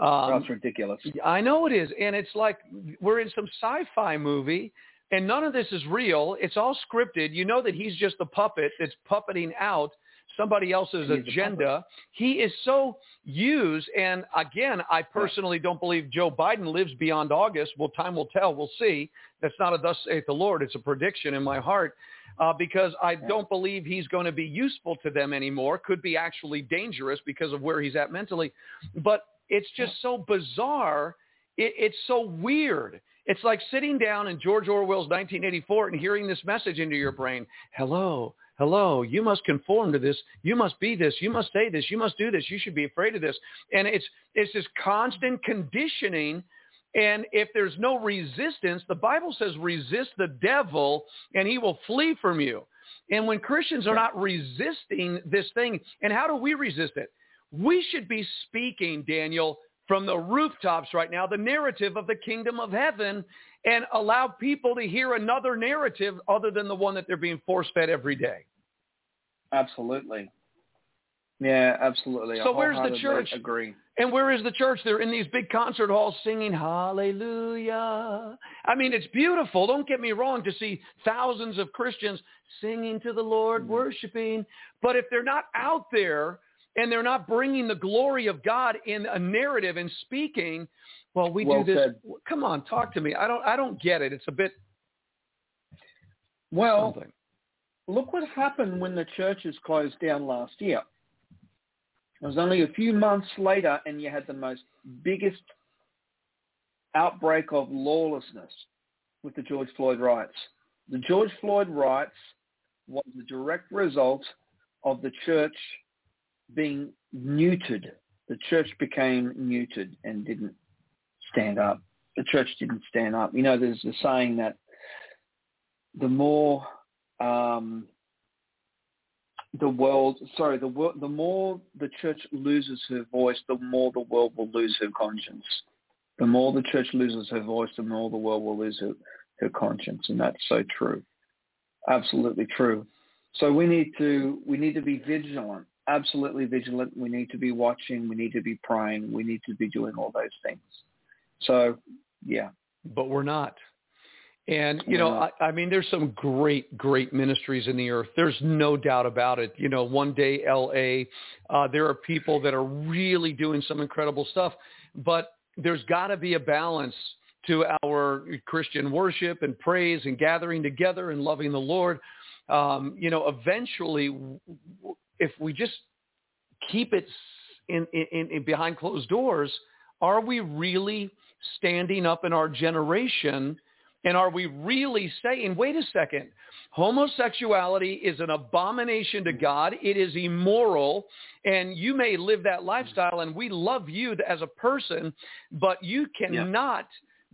Um, That's ridiculous. I know it is, and it's like we're in some sci-fi movie, and none of this is real. It's all scripted. You know that he's just the puppet that's puppeting out somebody else's agenda. He is so used, and again, I personally don't believe Joe Biden lives beyond August. Well, time will tell. We'll see. That's not a thus saith the Lord. It's a prediction in my heart. Uh, because I don't believe he's going to be useful to them anymore. Could be actually dangerous because of where he's at mentally. But it's just so bizarre. It, it's so weird. It's like sitting down in George Orwell's 1984 and hearing this message into your brain. Hello, hello, you must conform to this. You must be this. You must say this. You must do this. You should be afraid of this. And it's, it's this constant conditioning. And if there's no resistance, the Bible says resist the devil and he will flee from you. And when Christians are not resisting this thing, and how do we resist it? We should be speaking, Daniel, from the rooftops right now, the narrative of the kingdom of heaven, and allow people to hear another narrative other than the one that they're being force-fed every day. Absolutely. Yeah, absolutely. So where's the church? Agree. And where is the church? They're in these big concert halls singing hallelujah. I mean, it's beautiful. Don't get me wrong to see thousands of Christians singing to the Lord, Mm. worshiping. But if they're not out there and they're not bringing the glory of God in a narrative and speaking, well, we Well do this. said. Come on, talk to me. I don't, I don't get it. It's a bit Well, something. look what happened when the churches closed down last year. It was only a few months later, and you had the most biggest outbreak of lawlessness with the George Floyd riots. The George Floyd riots was the direct result of the church being neutered. The church became neutered and didn't stand up. The church didn't stand up. You know, there's a saying that the more um, the world, sorry, the world, the more the church loses her voice, the more the world will lose her conscience. The more the church loses her voice, the more the world will lose her, her conscience, and that's so true. Absolutely true. So we need to we need to be vigilant. Absolutely vigilant. We need to be watching. We need to be praying. We need to be doing all those things. So, yeah. but we're not. And you know. I, I mean, there's some great, great ministries in the earth. There's no doubt about it. You know, one day L.A. Uh, there are people that are really doing some incredible stuff, but there's got to be a balance to our Christian worship and praise and gathering together and loving the Lord. Um, you know, eventually, if we just keep it in, in, in behind closed doors, are we really standing up in our generation? And are we really saying, wait a second, homosexuality is an abomination to God. It is immoral. And you may live that lifestyle and we love you as a person, but you cannot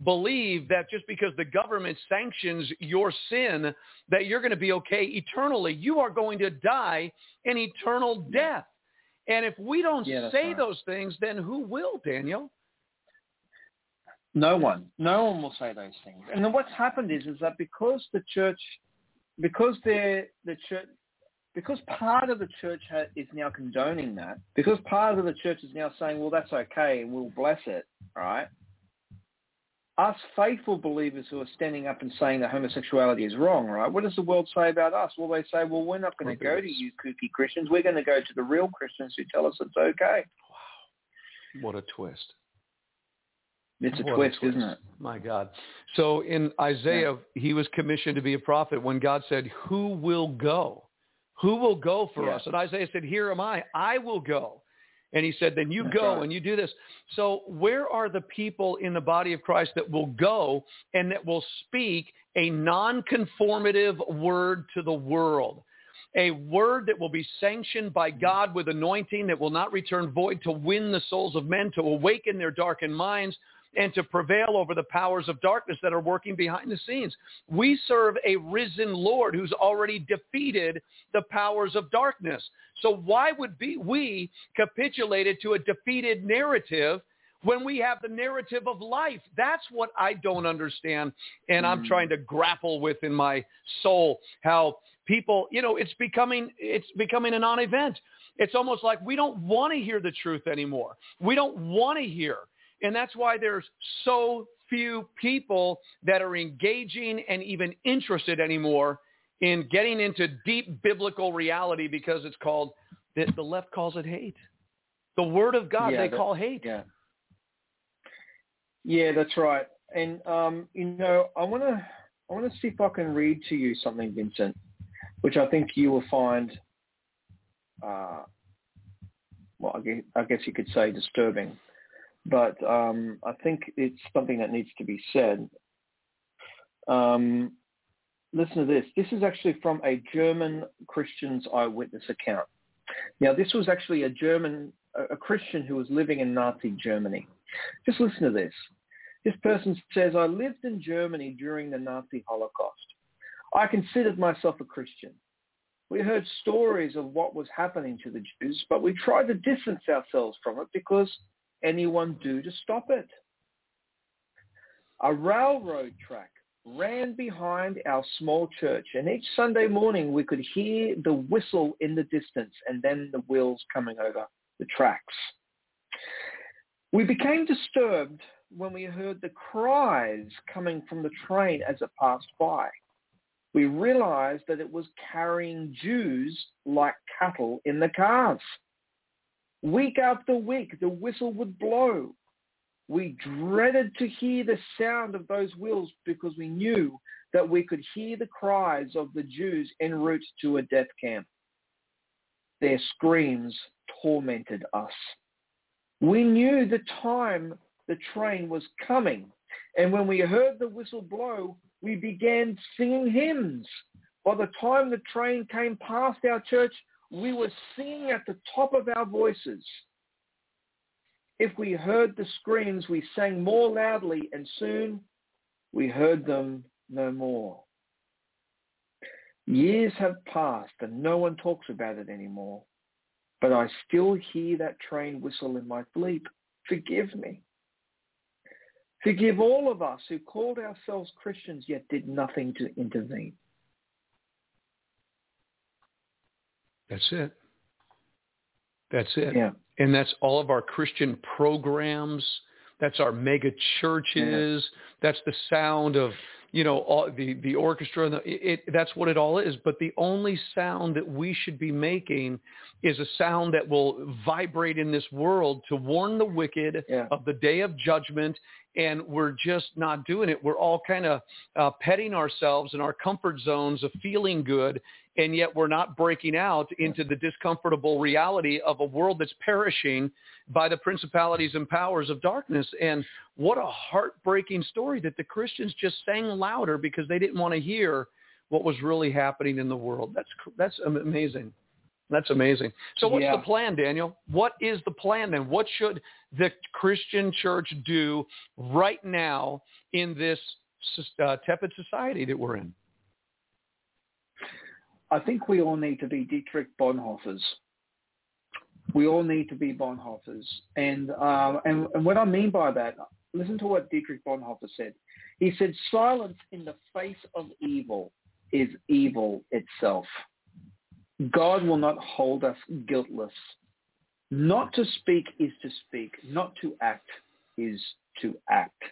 believe that just because the government sanctions your sin, that you're going to be okay eternally. You are going to die an eternal death. And if we don't Yeah, say right. those things, then who will, Daniel? No one, no one will say those things. And then what's happened is, is that because the church, because they're the church, because part of the church ha- is now condoning that, because part of the church is now saying, well, that's okay, and we'll bless it, right? Us faithful believers who are standing up and saying that homosexuality is wrong, right? What does the world say about us? Well, they say, well, we're not going to go to you kooky Christians. We're going to go to the real Christians who tell us it's okay. Wow. What a twist. It's a What twist, isn't it? My God. So in Isaiah, he was commissioned to be a prophet when God said, who will go? Who will go for Yeah. us? And Isaiah said, here am I. I will go. And he said, then you That's go right. and you do this. So where are the people in the body of Christ that will go and that will speak a non-conformative word to the world? A word that will be sanctioned by God with anointing that will not return void to win the souls of men, to awaken their darkened minds, and to prevail over the powers of darkness that are working behind the scenes. We serve a risen Lord who's already defeated the powers of darkness. So why would be, we capitulated to a defeated narrative when we have the narrative of life? That's what I don't understand. And I'm hmm. trying to grapple with in my soul how people, you know, it's becoming, it's becoming a non-event. It's almost like we don't want to hear the truth anymore. We don't want to hear. And that's why there's so few people that are engaging and even interested anymore in getting into deep biblical reality because it's called, the, the left calls it hate. The word of God Yeah, they that- call hate. Yeah. Yeah, that's right. And um, you know, I want to I want to see if I can read to you something, Vincent, which I think you will find, uh, well, I guess, I guess you could say disturbing, but um, I think it's something that needs to be said. Um, listen to this. This is actually from a German Christian's eyewitness account. Now, this was actually a German, a a Christian who was living in Nazi Germany. Just listen to this. This person says, I lived in Germany during the Nazi Holocaust. I considered myself a Christian. We heard stories of what was happening to the Jews, but we tried to distance ourselves from it because anyone do to stop it. A railroad track ran behind our small church, and each Sunday morning we could hear the whistle in the distance and then the wheels coming over the tracks. We became disturbed when we heard the cries coming from the train as it passed by. We realized that it was carrying Jews like cattle in the cars. Week after week, the whistle would blow. We dreaded to hear the sound of those wheels because we knew that we could hear the cries of the Jews en route to a death camp. Their screams tormented us. We knew the time the train was coming, and when we heard the whistle blow, we began singing hymns. By the time the train came past our church, we were singing at the top of our voices. If we heard the screams, we sang more loudly, and soon we heard them no more. Years have passed and no one talks about it anymore, but I still hear that train whistle in my sleep. Forgive me. Forgive all of us who called ourselves Christians yet did nothing to intervene. That's it. That's it. Yeah. And that's all of our Christian programs. That's our mega churches. That's the sound of, you know, all, the, the orchestra. And the, it, it, that's what it all is. But the only sound that we should be making is a sound that will vibrate in this world to warn the wicked Yeah. of the day of judgment. And we're just not doing it. We're all kind of uh, petting ourselves in our comfort zones of feeling good and yet we're not breaking out into the discomfortable reality of a world that's perishing by the principalities and powers of darkness. And what a heartbreaking story that the Christians just sang louder because they didn't want to hear what was really happening in the world. That's that's amazing. That's amazing. So what's Yeah. the plan, Daniel? What is the plan then? What should the Christian church do right now in this uh, tepid society that we're in? I think we all need to be Dietrich Bonhoeffers. We all need to be Bonhoeffers. And, uh, and, and what I mean by that, listen to what Dietrich Bonhoeffer said. He said, silence in the face of evil is evil itself. God will not hold us guiltless. Not to speak is to speak. Not to act is to act.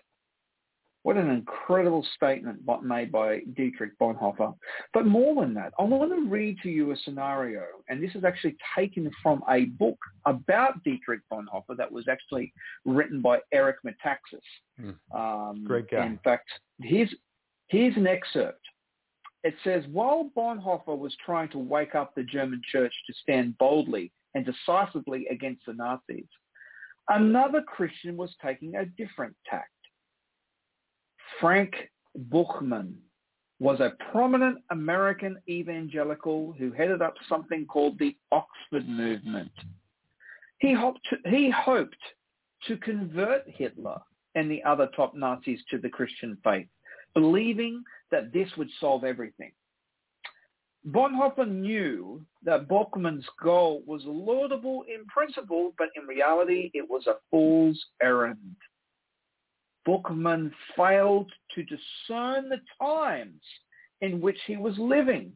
What an incredible statement made by Dietrich Bonhoeffer. But more than that, I want to read to you a scenario, and this is actually taken from a book about Dietrich Bonhoeffer that was actually written by Eric Metaxas. Hmm. Um, Great guy. In fact, here's, here's an excerpt. It says, while Bonhoeffer was trying to wake up the German church to stand boldly and decisively against the Nazis. Another Christian was taking a different tact. Frank Buchman was a prominent American evangelical who headed up something called the Oxford Movement. He hoped to, he hoped to convert Hitler and the other top Nazis to the Christian faith, believing that this would solve everything. Bonhoeffer knew that Buchman's goal was laudable in principle, but in reality it was a fool's errand. Buchman failed to discern the times in which he was living.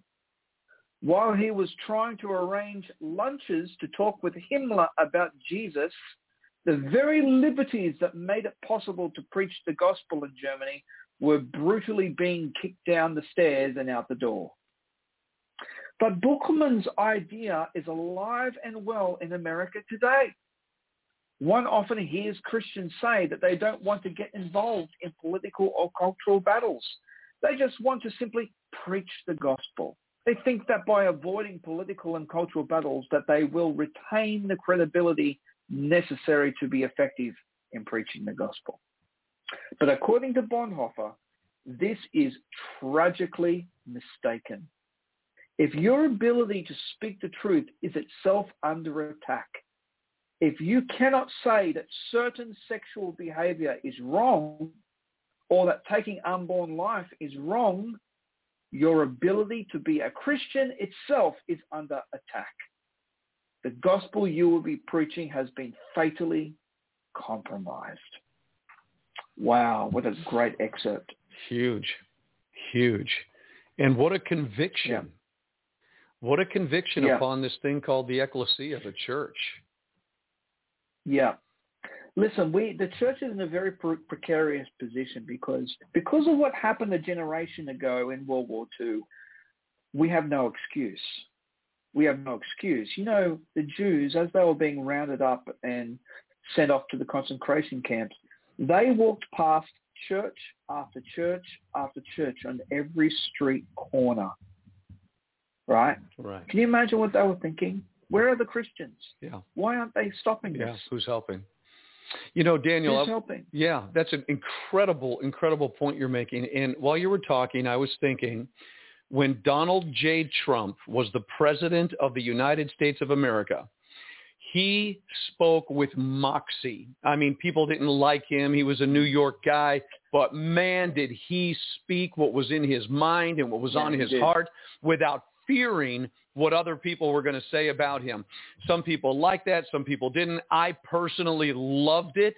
While he was trying to arrange lunches to talk with Himmler about Jesus, the very liberties that made it possible to preach the gospel in Germany were brutally being kicked down the stairs and out the door. But Buchman's idea is alive and well in America today. One often hears Christians say that they don't want to get involved in political or cultural battles. They just want to simply preach the gospel. They think that by avoiding political and cultural battles that they will retain the credibility necessary to be effective in preaching the gospel. But according to Bonhoeffer, this is tragically mistaken. If your ability to speak the truth is itself under attack, if you cannot say that certain sexual behavior is wrong or that taking unborn life is wrong, your ability to be a Christian itself is under attack. The gospel you will be preaching has been fatally compromised. Wow, what a great excerpt. Huge, huge. And what a conviction. Yeah. What a conviction yeah. upon this thing called the ecclesia, the church. Yeah. Listen, we the church is in a very pre- precarious position because because of what happened a generation ago in World War II, we have no excuse. We have no excuse. You know, the Jews, as they were being rounded up and sent off to the concentration camps, they walked past church after church after church on every street corner. Right? Right. Can you imagine what they were thinking? Where are the Christians? Yeah. Why aren't they stopping yeah. this? Who's helping? You know, Daniel. Who's helping? Yeah, that's an incredible, incredible point you're making. And while you were talking, I was thinking when Donald J. Trump was the president of the United States of America, he spoke with moxie. I mean, people didn't like him. He was a New York guy, but man, did he speak what was in his mind and what was yeah, on his did. heart without fearing what other people were going to say about him. Some people liked that. Some people didn't. I personally loved it.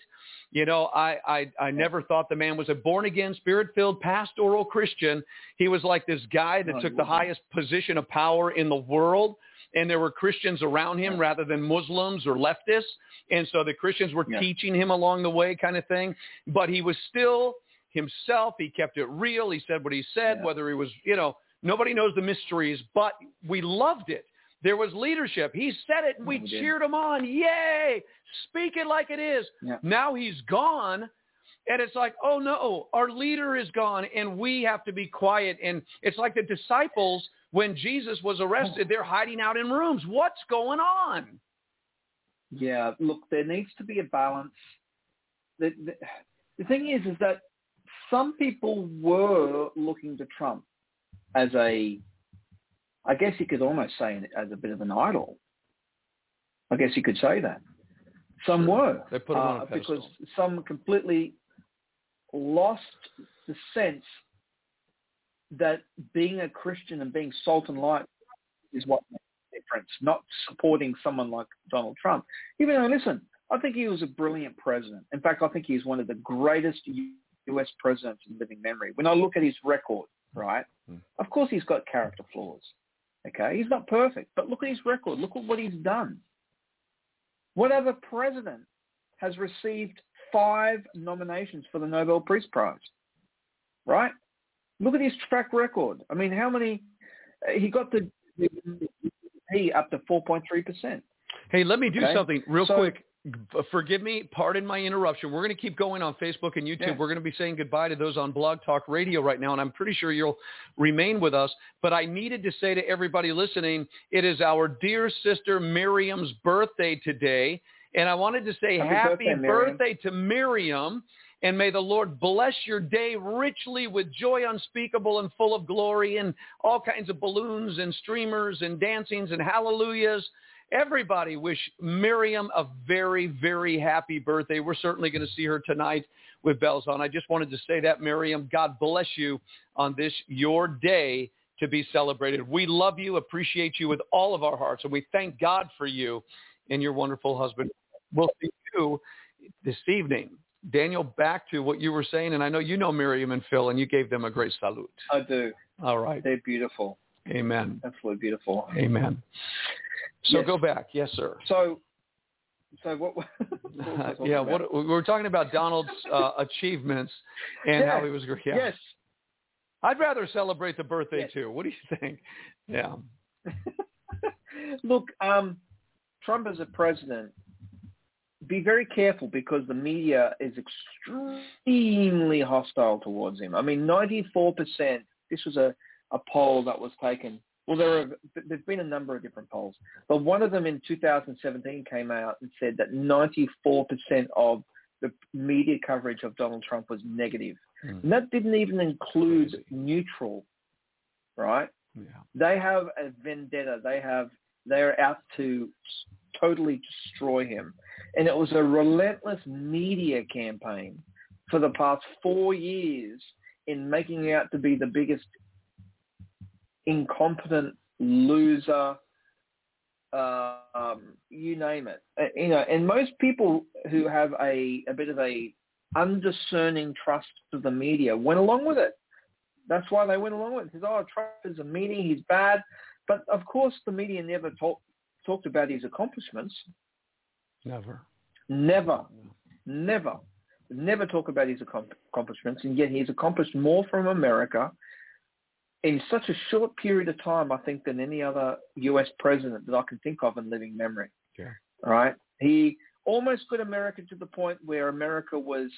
You know, I, I, I never thought the man was a born again, spirit filled, pastoral Christian. He was like this guy that oh, took the highest position of power in the world. And there were Christians around him rather than Muslims or leftists. And so the Christians were yeah. teaching him along the way kind of thing. But he was still himself. He kept it real. He said what he said, yeah. whether he was, you know, Nobody knows the mysteries, but we loved it. There was leadership. He said it, and we, cheered him on. Yay! Speak it like it is. Yeah. Now he's gone, and it's like, oh no, our leader is gone, and we have to be quiet. And it's like the disciples when Jesus was arrested, they're hiding out in rooms. What's going on? Yeah, look, there needs to be a balance. The, the, the thing is, is that some people were looking to Trump as a, I guess you could almost say as a bit of an idol. I guess you could say that. Some were. They put him on uh, a pedestal. because some completely lost the sense that being a Christian and being salt and light is what makes a difference, not supporting someone like Donald Trump. Even though, listen, I think he was a brilliant president. In fact, I think he's one of the greatest U.S. presidents in living memory. When I look at his record, right? Mm. Of course he's got character flaws. Okay, he's not perfect, but look at his record. Look at what he's done. What other president has received five nominations for the Nobel Peace Prize? Right? Look at his track record. I mean, how many? He got the he up to four point three percent. Hey, let me do okay? something real so, quick. Forgive me, pardon my interruption. We're going to keep going on Facebook and YouTube. Yeah. We're going to be saying goodbye to those on Blog Talk Radio right now, and I'm pretty sure you'll remain with us. But I needed to say to everybody listening, it is our dear sister Miriam's birthday today, and I wanted to say Happy happy, birthday, Miriam. birthday to Miriam. And may the Lord bless your day richly with joy unspeakable and full of glory and all kinds of balloons and streamers and dancings and hallelujahs. Everybody wish Miriam a very, very happy birthday. We're certainly going to see her tonight with bells on. I just wanted to say that, Miriam. God bless you on this, your day to be celebrated. We love you, appreciate you with all of our hearts, and we thank God for you and your wonderful husband. We'll see you this evening. Daniel, back to what you were saying, and I know you know Miriam and Phil, and you gave them a great salute. I do. All right. They're beautiful. Amen. Absolutely beautiful. Amen. So Yes. go back. Yes, sir. So, so what? [laughs] what [laughs] yeah, what we were talking about Donald's uh, [laughs] achievements and how he was great. Yeah. Yes. I'd rather celebrate the birthday Yes. too. What do you think? Yeah. Look, um, Trump as a president, be very careful because the media is extremely hostile towards him. I mean, 94%, this was a, a poll that was taken. Well, there have there've been a number of different polls, but one of them in 2017 came out and said that 94% of the media coverage of Donald Trump was negative. Hmm. And that didn't even include Crazy. neutral, right? Yeah. they have a vendetta. They have they're out to totally destroy him, and it was a relentless media campaign for the past four years in making out to be the biggest incompetent loser. Uh, um, you name it. Uh, you know, and most people who have a a bit of a undiscerning trust of the media went along with it. That's why they went along with it. Says, oh, Trump is a meanie, he's bad. But of course, the media never talk, talked about his accomplishments. Never. Never, never, never talk about his accomplishments. And yet he's accomplished more from America in such a short period of time, I think, than any other U.S. president that I can think of in living memory. Yeah. All right. He almost got America to the point where America was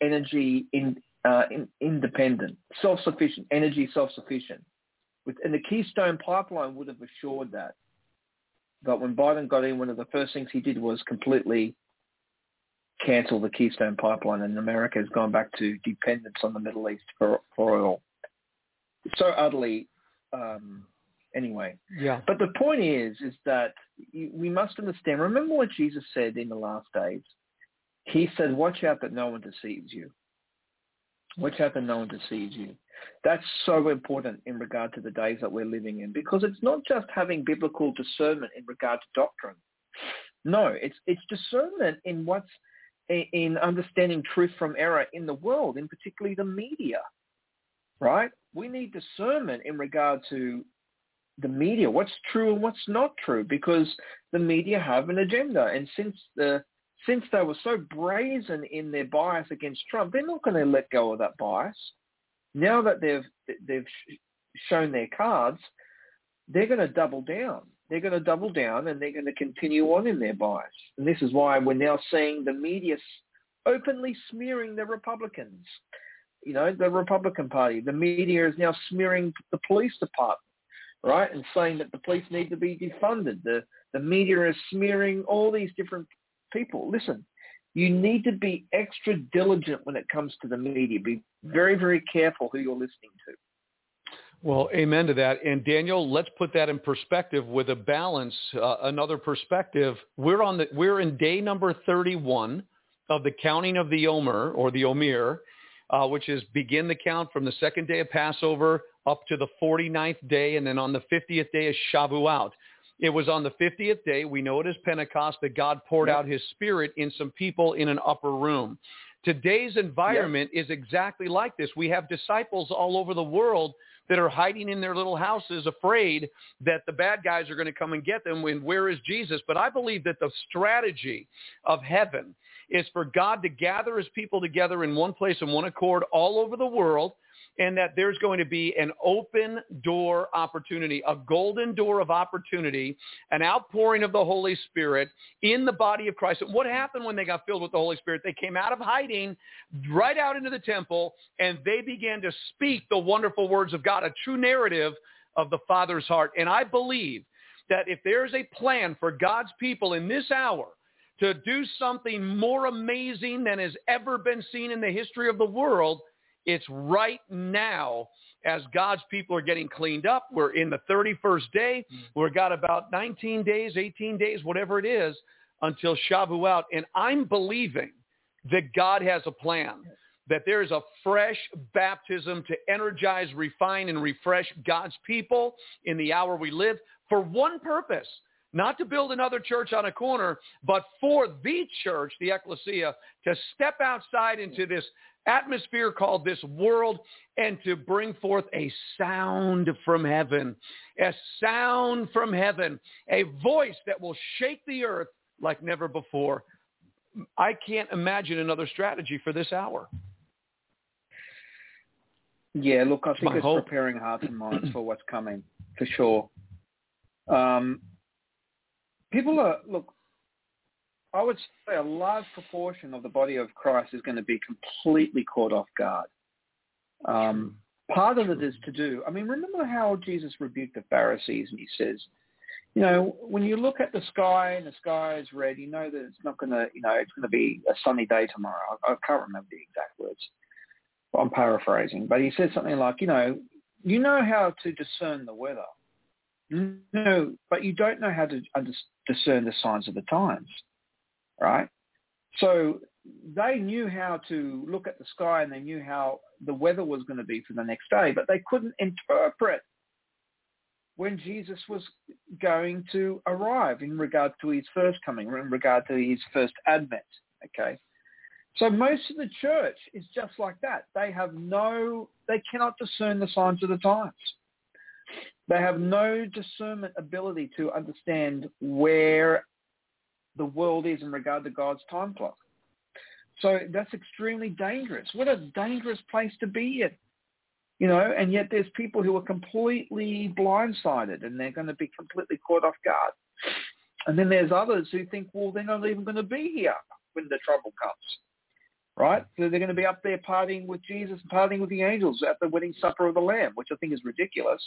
energy in, uh, in, independent, self-sufficient, energy self-sufficient. With, and the Keystone Pipeline would have assured that. But when Biden got in, one of the first things he did was completely cancel the Keystone Pipeline, and America has gone back to dependence on the Middle East for, for oil. So utterly, um, anyway. Yeah. But the point is, is that we must understand. Remember what Jesus said in the last days. He said, "Watch out that no one deceives you. Watch out that no one deceives you." That's so important in regard to the days that we're living in, because it's not just having biblical discernment in regard to doctrine. No, it's it's discernment in what's in- in understanding truth from error in the world, in particularly the media. Right? We need discernment in regard to the media, what's true and what's not true, because the media have an agenda. And since the since they were so brazen in their bias against Trump, they're not going to let go of that bias. Now that they've they've shown their cards, they're going to double down. They're going to double down and they're going to continue on in their bias. And this is why we're now seeing the media openly smearing the Republicans. You know, the Republican Party. The media is now smearing the police department right, and saying that the police need to be defunded. The the media is smearing all these different people. Listen, you need to be extra diligent when it comes to the media. Be very, very careful who you're listening to. Well, amen to that. And Daniel, let's put that in perspective with a balance, uh, another perspective. We're on the we're in day number 31 of the counting of the Omer or the Omer, uh, which is begin the count from the second day of Passover up to the 49th day, and then on the 50th day is Shavuot. It was on the 50th day, we know it is Pentecost, that God poured out his spirit in some people in an upper room. Today's environment is exactly like this. We have disciples all over the world that are hiding in their little houses afraid that the bad guys are going to come and get them when where is Jesus? But I believe that the strategy of heaven is for God to gather his people together in one place in one accord all over the world and that there's going to be an open door opportunity, a golden door of opportunity, an outpouring of the Holy Spirit in the body of Christ. And what happened when they got filled with the Holy Spirit? They came out of hiding right out into the temple and they began to speak the wonderful words of God, a true narrative of the Father's heart. And I believe that if there's a plan for God's people in this hour to do something more amazing than has ever been seen in the history of the world, it's right now as God's people are getting cleaned up. We're in the 31st day. We've got about 19 days, 18 days, whatever it is, until Shavuot. And I'm believing that God has a plan, that there is a fresh baptism to energize, refine, and refresh God's people in the hour we live for one purpose, not to build another church on a corner, but for the church, the ecclesia, to step outside into this atmosphere called this world and to bring forth a sound from heaven, a sound from heaven, a voice that will shake the earth like never before. I can't imagine another strategy for this hour. Yeah, look, I think it's hope. preparing hearts and minds [clears throat] for what's coming, for sure. Um, people are, look, I would say a large proportion of the body of Christ is going to be completely caught off guard. Um, part of it is to do, I mean, remember how Jesus rebuked the Pharisees and he says, you know, when you look at the sky and the sky is red, you know that it's not going to, you know, it's going to be a sunny day tomorrow. I, I can't remember the exact words. But I'm paraphrasing, but he says something like, you know, you know how to discern the weather. No, but you don't know how to under- discern the signs of the times, right? So they knew how to look at the sky and they knew how the weather was going to be for the next day, but they couldn't interpret when Jesus was going to arrive in regard to his first coming, in regard to his first advent, okay? So most of the church is just like that. They have no, they cannot discern the signs of the times. They have no discernment ability to understand where the world is in regard to God's time clock. So that's extremely dangerous. What a dangerous place to be in. You know, and yet there's people who are completely blindsided and they're going to be completely caught off guard. And then there's others who think, well, they're not even going to be here when the trouble comes right? So they're going to be up there partying with Jesus, partying with the angels at the wedding supper of the Lamb, which I think is ridiculous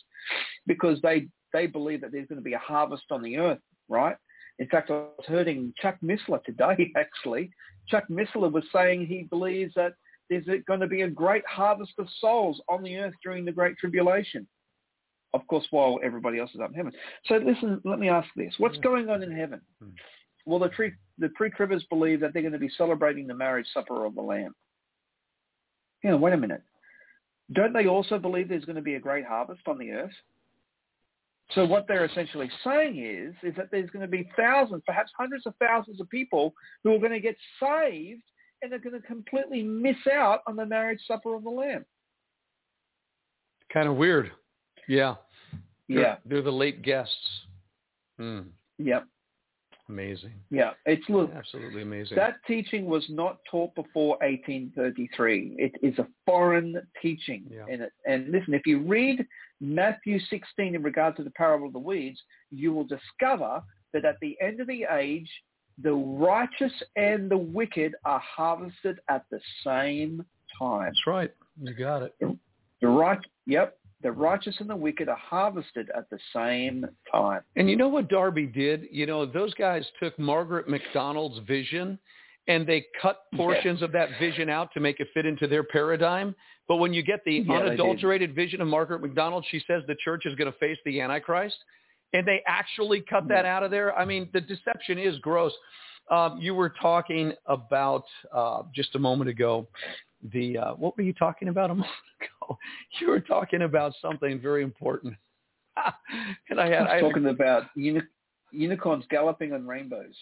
because they, they believe that there's going to be a harvest on the earth, right? In fact, I was hearing Chuck Missler today, [laughs] actually. Chuck Missler was saying he believes that there's going to be a great harvest of souls on the earth during the Great Tribulation. Of course, while everybody else is up in heaven. So listen, let me ask this. What's hmm. going on in heaven? Hmm. Well, the, pre, the pre-tribbers believe that they're going to be celebrating the marriage supper of the Lamb. You know, wait a minute. Don't they also believe there's going to be a great harvest on the earth? So what they're essentially saying is, is that there's going to be thousands, perhaps hundreds of thousands of people who are going to get saved and are going to completely miss out on the marriage supper of the Lamb. Kind of weird. Yeah. They're, Yeah. They're the late guests. Hmm. Yep. Amazing. Yeah. It's look, Absolutely amazing. That teaching was not taught before 1833. It is a foreign teaching. Yeah. And, it, and listen, if you read Matthew 16 in regard to the parable of the weeds, you will discover that at the end of the age, the righteous and the wicked are harvested at the same time. That's right. You got it. The right, yep, the righteous and the wicked are harvested at the same time. And you know what Darby did? You know, those guys took Margaret MacDonald's vision and they cut portions of that vision out to make it fit into their paradigm. But when you get the Yeah, unadulterated vision of Margaret McDonald, she says the church is going to face the Antichrist. And they actually cut that out of there. I mean, the deception is gross. Um, you were talking about uh, just a moment ago the uh, what were you talking about a [laughs] moment ago? You were talking about something very important. [laughs] and I had I was I talking about uni- unicorns galloping on rainbows.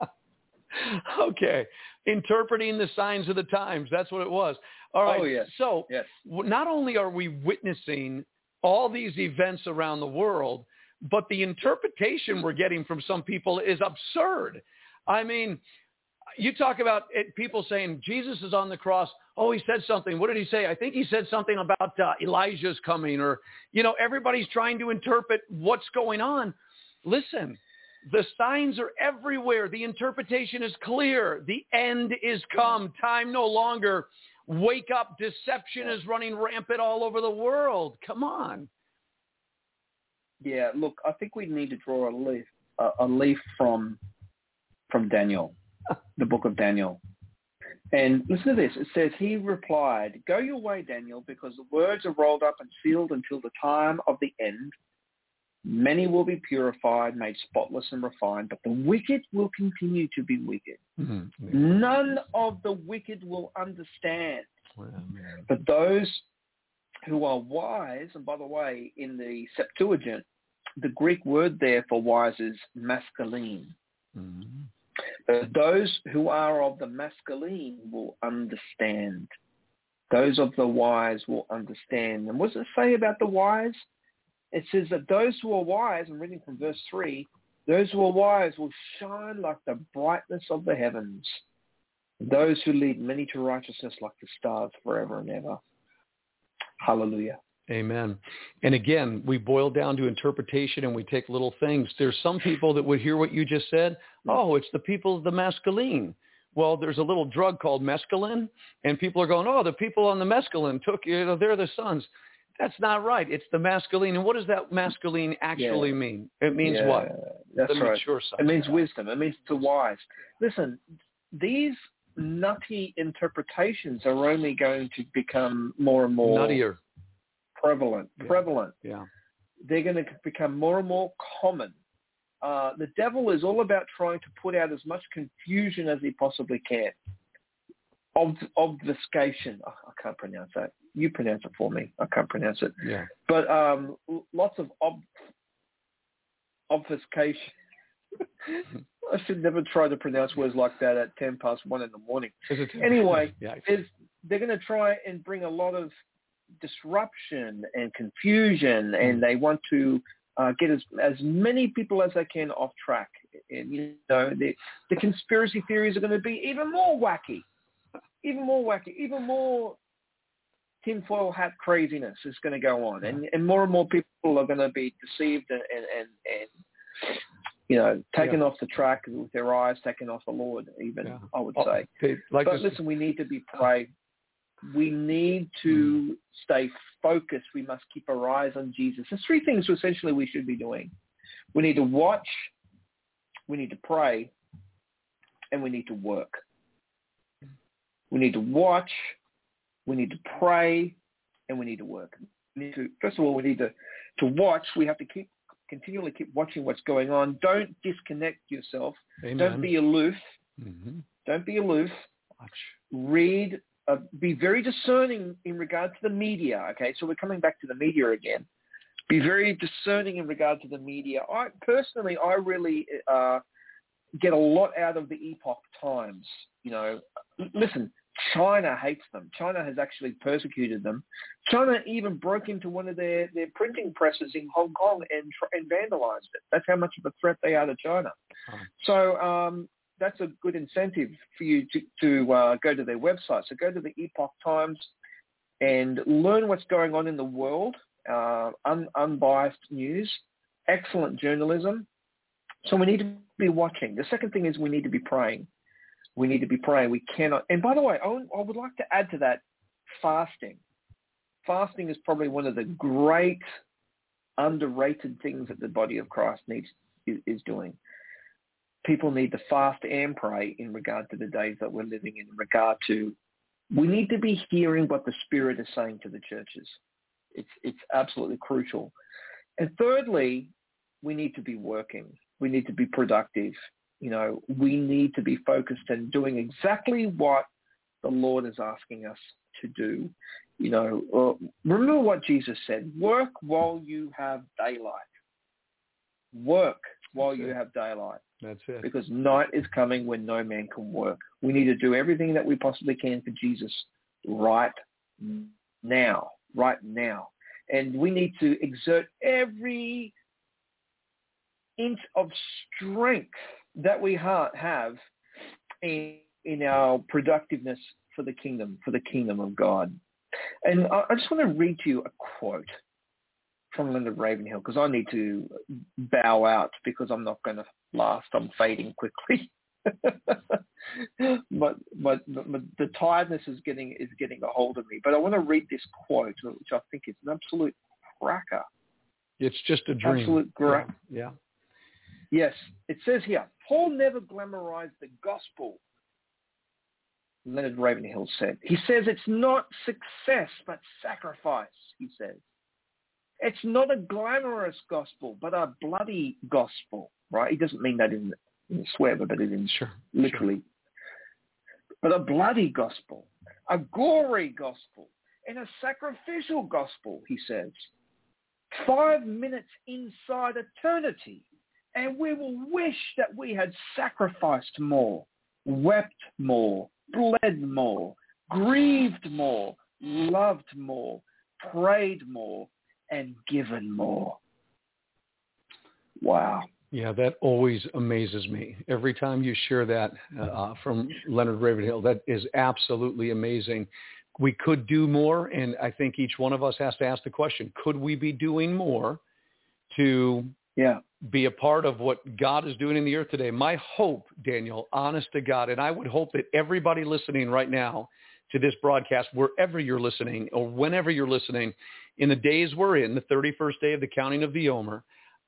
[laughs] okay. Interpreting the signs of the times. That's what it was. All right. Oh, yes. So Yes. not only are we witnessing all these events around the world, but the interpretation we're getting from some people is absurd. I mean, you talk about it, people saying Jesus is on the cross. Oh, he said something. What did he say? I think he said something about uh, Elijah's coming, or you know, everybody's trying to interpret what's going on. Listen, the signs are everywhere. The interpretation is clear. The end is come. Time no longer. Wake up. Deception is running rampant all over the world. Come on. Yeah, look, I think we need to draw a leaf, a, a leaf from from Daniel, the book of Daniel. And listen to this. It says, he replied, go your way, Daniel, because the words are rolled up and sealed until the time of the end. Many will be purified, made spotless and refined, but the wicked will continue to be wicked. Mm-hmm. None of the wicked will understand. but those who are wise, and by the way, in the Septuagint, the Greek word there for wise is masculine. Mm-hmm. Those who are of the masculine will understand. Those of the wise will understand. And what does it say about the wise? It says that those who are wise, I'm reading from verse 3, those who are wise will shine like the brightness of the heavens. Those who lead many to righteousness like the stars forever and ever. Hallelujah. Amen. And again, we boil down to interpretation and we take little things. There's some people that would hear what you just said. Oh, it's the people of the masculine. Well, there's a little drug called mescaline, and people are going, oh, the people on the mescaline took, you know, they're the sons. That's not right. It's the masculine. And what does that masculine actually yeah. mean? It means yeah, what? That's the right. Mature it means wisdom. It means to wise. Listen, these nutty interpretations are only going to become more and more nuttier prevalent, yeah. prevalent. Yeah. They're going to become more and more common. Uh, the devil is all about trying to put out as much confusion as he possibly can. Ob- obfuscation. Oh, I can't pronounce that. You pronounce it for me. I can't pronounce it. Yeah. But um, lots of ob- obfuscation. [laughs] I should never try to pronounce words like that at 10 past 1 in the morning. Anyway, [laughs] yeah, is they're going to try and bring a lot of disruption and confusion, and they want to uh, get as as many people as they can off track. And you know, the the conspiracy theories are going to be even more wacky, even more wacky, even more tinfoil hat craziness is going to go on, and and more and more people are going to be deceived and and and, and you know, taken yeah. off the track with their eyes taken off the Lord, even, yeah. I would say. Oh, like but listen, we need to be pray we need to stay focused. We must keep our eyes on Jesus. There's three things essentially we should be doing. We need to watch, we need to pray, and we need to work. We need to watch, we need to pray, and we need to work. We need to, first of all, we need to, to watch. We have to keep continually keep watching what's going on. Don't disconnect yourself. Amen. Don't be aloof. Mm-hmm. Don't be aloof. Watch. Read uh, be very discerning in regard to the media. Okay, so we're coming back to the media again. Be very discerning in regard to the media. I personally, I really uh, get a lot out of the Epoch Times. You know, listen, China hates them. China has actually persecuted them. China even broke into one of their, their printing presses in Hong Kong and and vandalized it. That's how much of a threat they are to China. So um, that's a good incentive for you to, to uh, go to their website. So go to the Epoch Times and learn what's going on in the world, uh, un, unbiased news, excellent journalism. So we need to be watching. The second thing is we need to be praying. We need to be praying. We cannot. And by the way, I, would like to add to that fasting. Fasting is probably one of the great underrated things that the body of Christ needs is, is doing people need to fast and pray in regard to the days that we're living in, in regard to we need to be hearing what the Spirit is saying to the churches. It's it's absolutely crucial. And thirdly, we need to be working. We need to be productive. You know, we need to be focused and doing exactly what the Lord is asking us to do. You know, uh, remember what Jesus said, work while you have daylight. Work while you have daylight. That's it. Because night is coming when no man can work. We need to do everything that we possibly can for Jesus right now, right now. And we need to exert every inch of strength that we ha- have in, in our productiveness for the kingdom, for the kingdom of God. And I, I just want to read to you a quote from Leonard Ravenhill because I need to bow out because I'm not going to last. I'm fading quickly. [laughs] but, but, the tiredness is getting is getting a hold of me. But I want to read this quote, which I think is an absolute cracker. It's just a dream. Absolute great. Yeah. yeah. Yes, it says here, Paul never glamorized the gospel. Leonard Ravenhill said. He says it's not success, but sacrifice, he says. It's not a glamorous gospel, but a bloody gospel, right? He doesn't mean that in, in a swear, but it in sure, literally. Sure. But a bloody gospel, a gory gospel, and a sacrificial gospel, he says. Five minutes inside eternity, and we will wish that we had sacrificed more, wept more, bled more, grieved more, loved more, prayed more, and given more. Wow. Yeah, that always amazes me. Every time you share that uh, from Leonard Ravenhill, that is absolutely amazing. We could do more, and I think each one of us has to ask the question, could we be doing more to yeah. be a part of what God is doing in the earth today? My hope, Daniel, honest to God, and I would hope that everybody listening right now to this broadcast, wherever you're listening or whenever you're listening, in the days we're in, the 31st day of the counting of the Omer,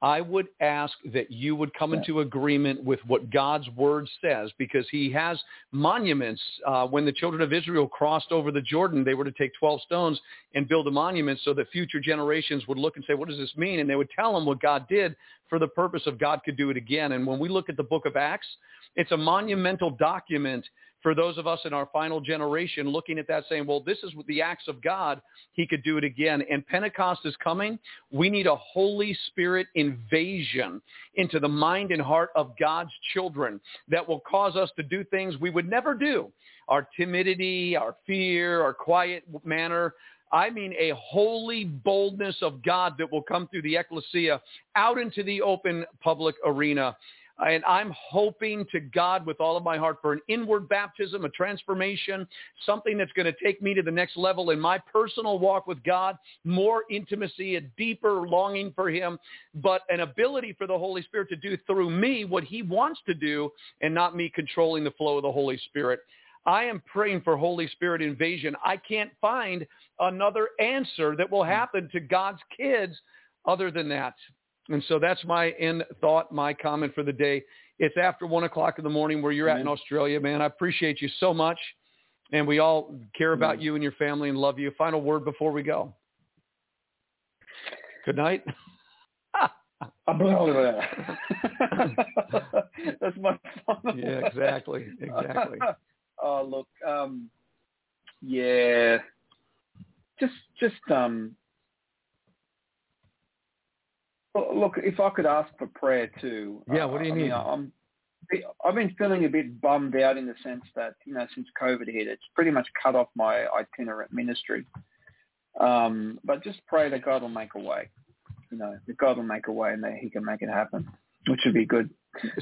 I would ask that you would come into agreement with what God's word says because he has monuments. Uh, when the children of Israel crossed over the Jordan, they were to take 12 stones and build a monument so that future generations would look and say, what does this mean? And they would tell them what God did for the purpose of God could do it again. And when we look at the book of Acts, it's a monumental document for those of us in our final generation looking at that saying, well, this is the acts of God. He could do it again. And Pentecost is coming. We need a Holy Spirit invasion into the mind and heart of God's children that will cause us to do things we would never do. Our timidity, our fear, our quiet manner, I mean a holy boldness of God that will come through the ecclesia out into the open public arena. And I'm hoping to God with all of my heart for an inward baptism, a transformation, something that's going to take me to the next level in my personal walk with God, more intimacy, a deeper longing for him, but an ability for the Holy Spirit to do through me what he wants to do and not me controlling the flow of the Holy Spirit. I am praying for Holy Spirit invasion. I can't find another answer that will hmm. happen to God's kids other than that. And so that's my end thought, my comment for the day. It's after one o'clock in the morning where you're at in Australia, man. I appreciate you so much. And we all care about you and your family and love you. Final word before we go. Good night. [laughs] [laughs] That's my final [laughs] Yeah, exactly. Exactly. oh, look, um, yeah, just, just, um, look, if I could ask for prayer too. Yeah, what do you I? Mean, I'm, I've been feeling a bit bummed out in the sense that, you know, since COVID hit, it's pretty much cut off my itinerant ministry. Um, but just pray that God will make a way. You know, that God will make a way and that he can make it happen, which would be good.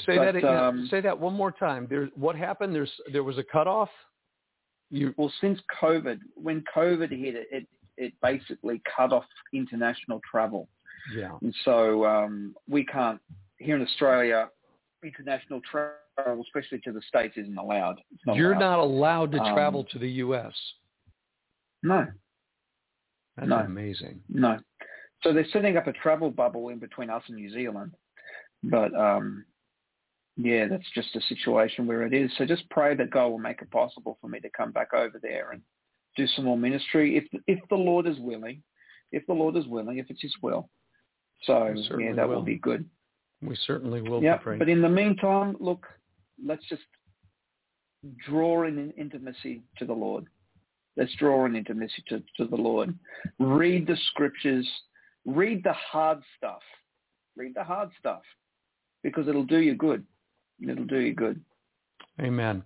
Say but, that um, say that one more time. There, what happened? There's there was a cutoff. You well, since COVID, when COVID hit, it it, it basically cut off international travel. Yeah. And so um, we can't here in Australia. International travel, especially to the states, isn't allowed. Not You're allowed. not allowed to Um, travel to the U.S. No, That's no. amazing. no. So they're setting up a travel bubble in between us and New Zealand, but um, yeah, that's just a situation where it is. So just pray that God will make it possible for me to come back over there and do some more ministry, if if the Lord is willing, if the Lord is willing, if it's His will. So yeah, that will. will. be good. We certainly will Yeah, be praying. but in the meantime, look, let's just draw in intimacy to the Lord. Let's draw in intimacy to, to the Lord. Read the scriptures. Read the hard stuff. Read the hard stuff because it'll do you good. It'll do you good. Amen.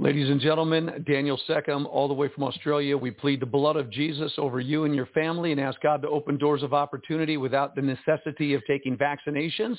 Ladies and gentlemen, Daniel Seckham, all the way from Australia, we plead the blood of Jesus over you and your family and ask God to open doors of opportunity without the necessity of taking vaccinations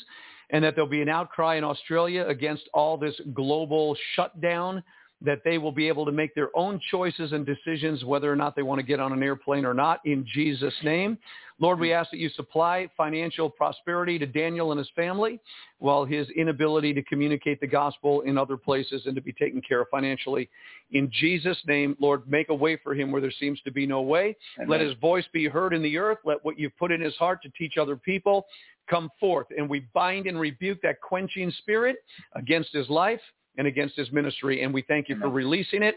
and that there'll be an outcry in Australia against all this global shutdown that they will be able to make their own choices and decisions whether or not they want to get on an airplane or not in Jesus' name. Lord, we ask that you supply financial prosperity to Daniel and his family while his inability to communicate the gospel in other places and to be taken care of financially. In Jesus' name, Lord, make a way for him where there seems to be no way. Amen. Let his voice be heard in the earth. Let what you've put in his heart to teach other people come forth. And we bind and rebuke that quenching spirit against his life and against his ministry. And we thank you Amen. for releasing it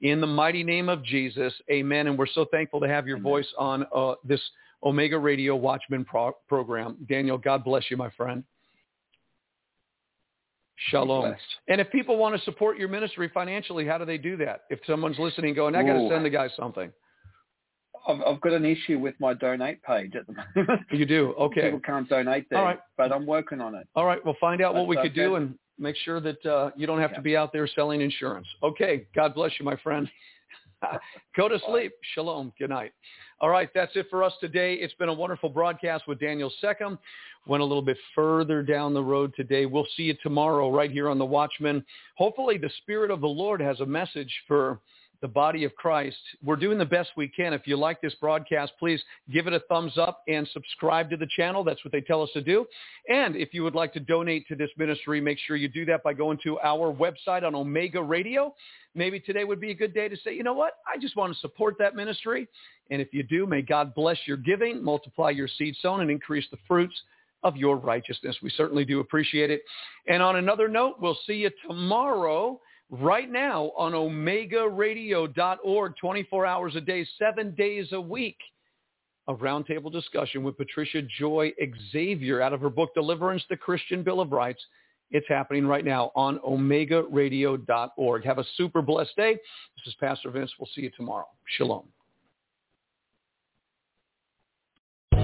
in the mighty name of Jesus. Amen. And we're so thankful to have your Amen. voice on uh, this Omega Radio Watchman pro- program. Daniel, God bless you, my friend. Shalom. And if people want to support your ministry financially, how do they do that? If someone's listening going, I got to send the guy something. I've, I've, got an issue with my donate page at the moment. You do? [laughs] Okay. People can't donate there, All right. but I'm working on it. All right. We'll find out what we could do and make sure that uh, you don't have yeah. to be out there selling insurance. Okay. God bless you, my friend. [laughs] Go to sleep. Shalom. Good night. All right. That's it for us today. It's been a wonderful broadcast with Daniel Seckham. Went a little bit further down the road today. We'll see you tomorrow right here on The Watchman. Hopefully the Spirit of the Lord has a message for the body of Christ. We're doing the best we can. If you like this broadcast, please give it a thumbs up and subscribe to the channel. That's what they tell us to do. And if you would like to donate to this ministry, make sure you do that by going to our website on Omega Radio. Maybe today would be a good day to say, you know what? I just want to support that ministry. And if you do, may God bless your giving, multiply your seed sown, and increase the fruits of your righteousness. We certainly do appreciate it. And on another note, we'll see you tomorrow right now on omegaradio.org, 24 hours a day, seven days a week. A roundtable discussion with Patricia Joy Xavier out of her book, Deliverance, the Christian Bill of Rights. It's happening right now on omegaradio.org. Have a super blessed day. This is Pastor Vince. We'll see you tomorrow. Shalom.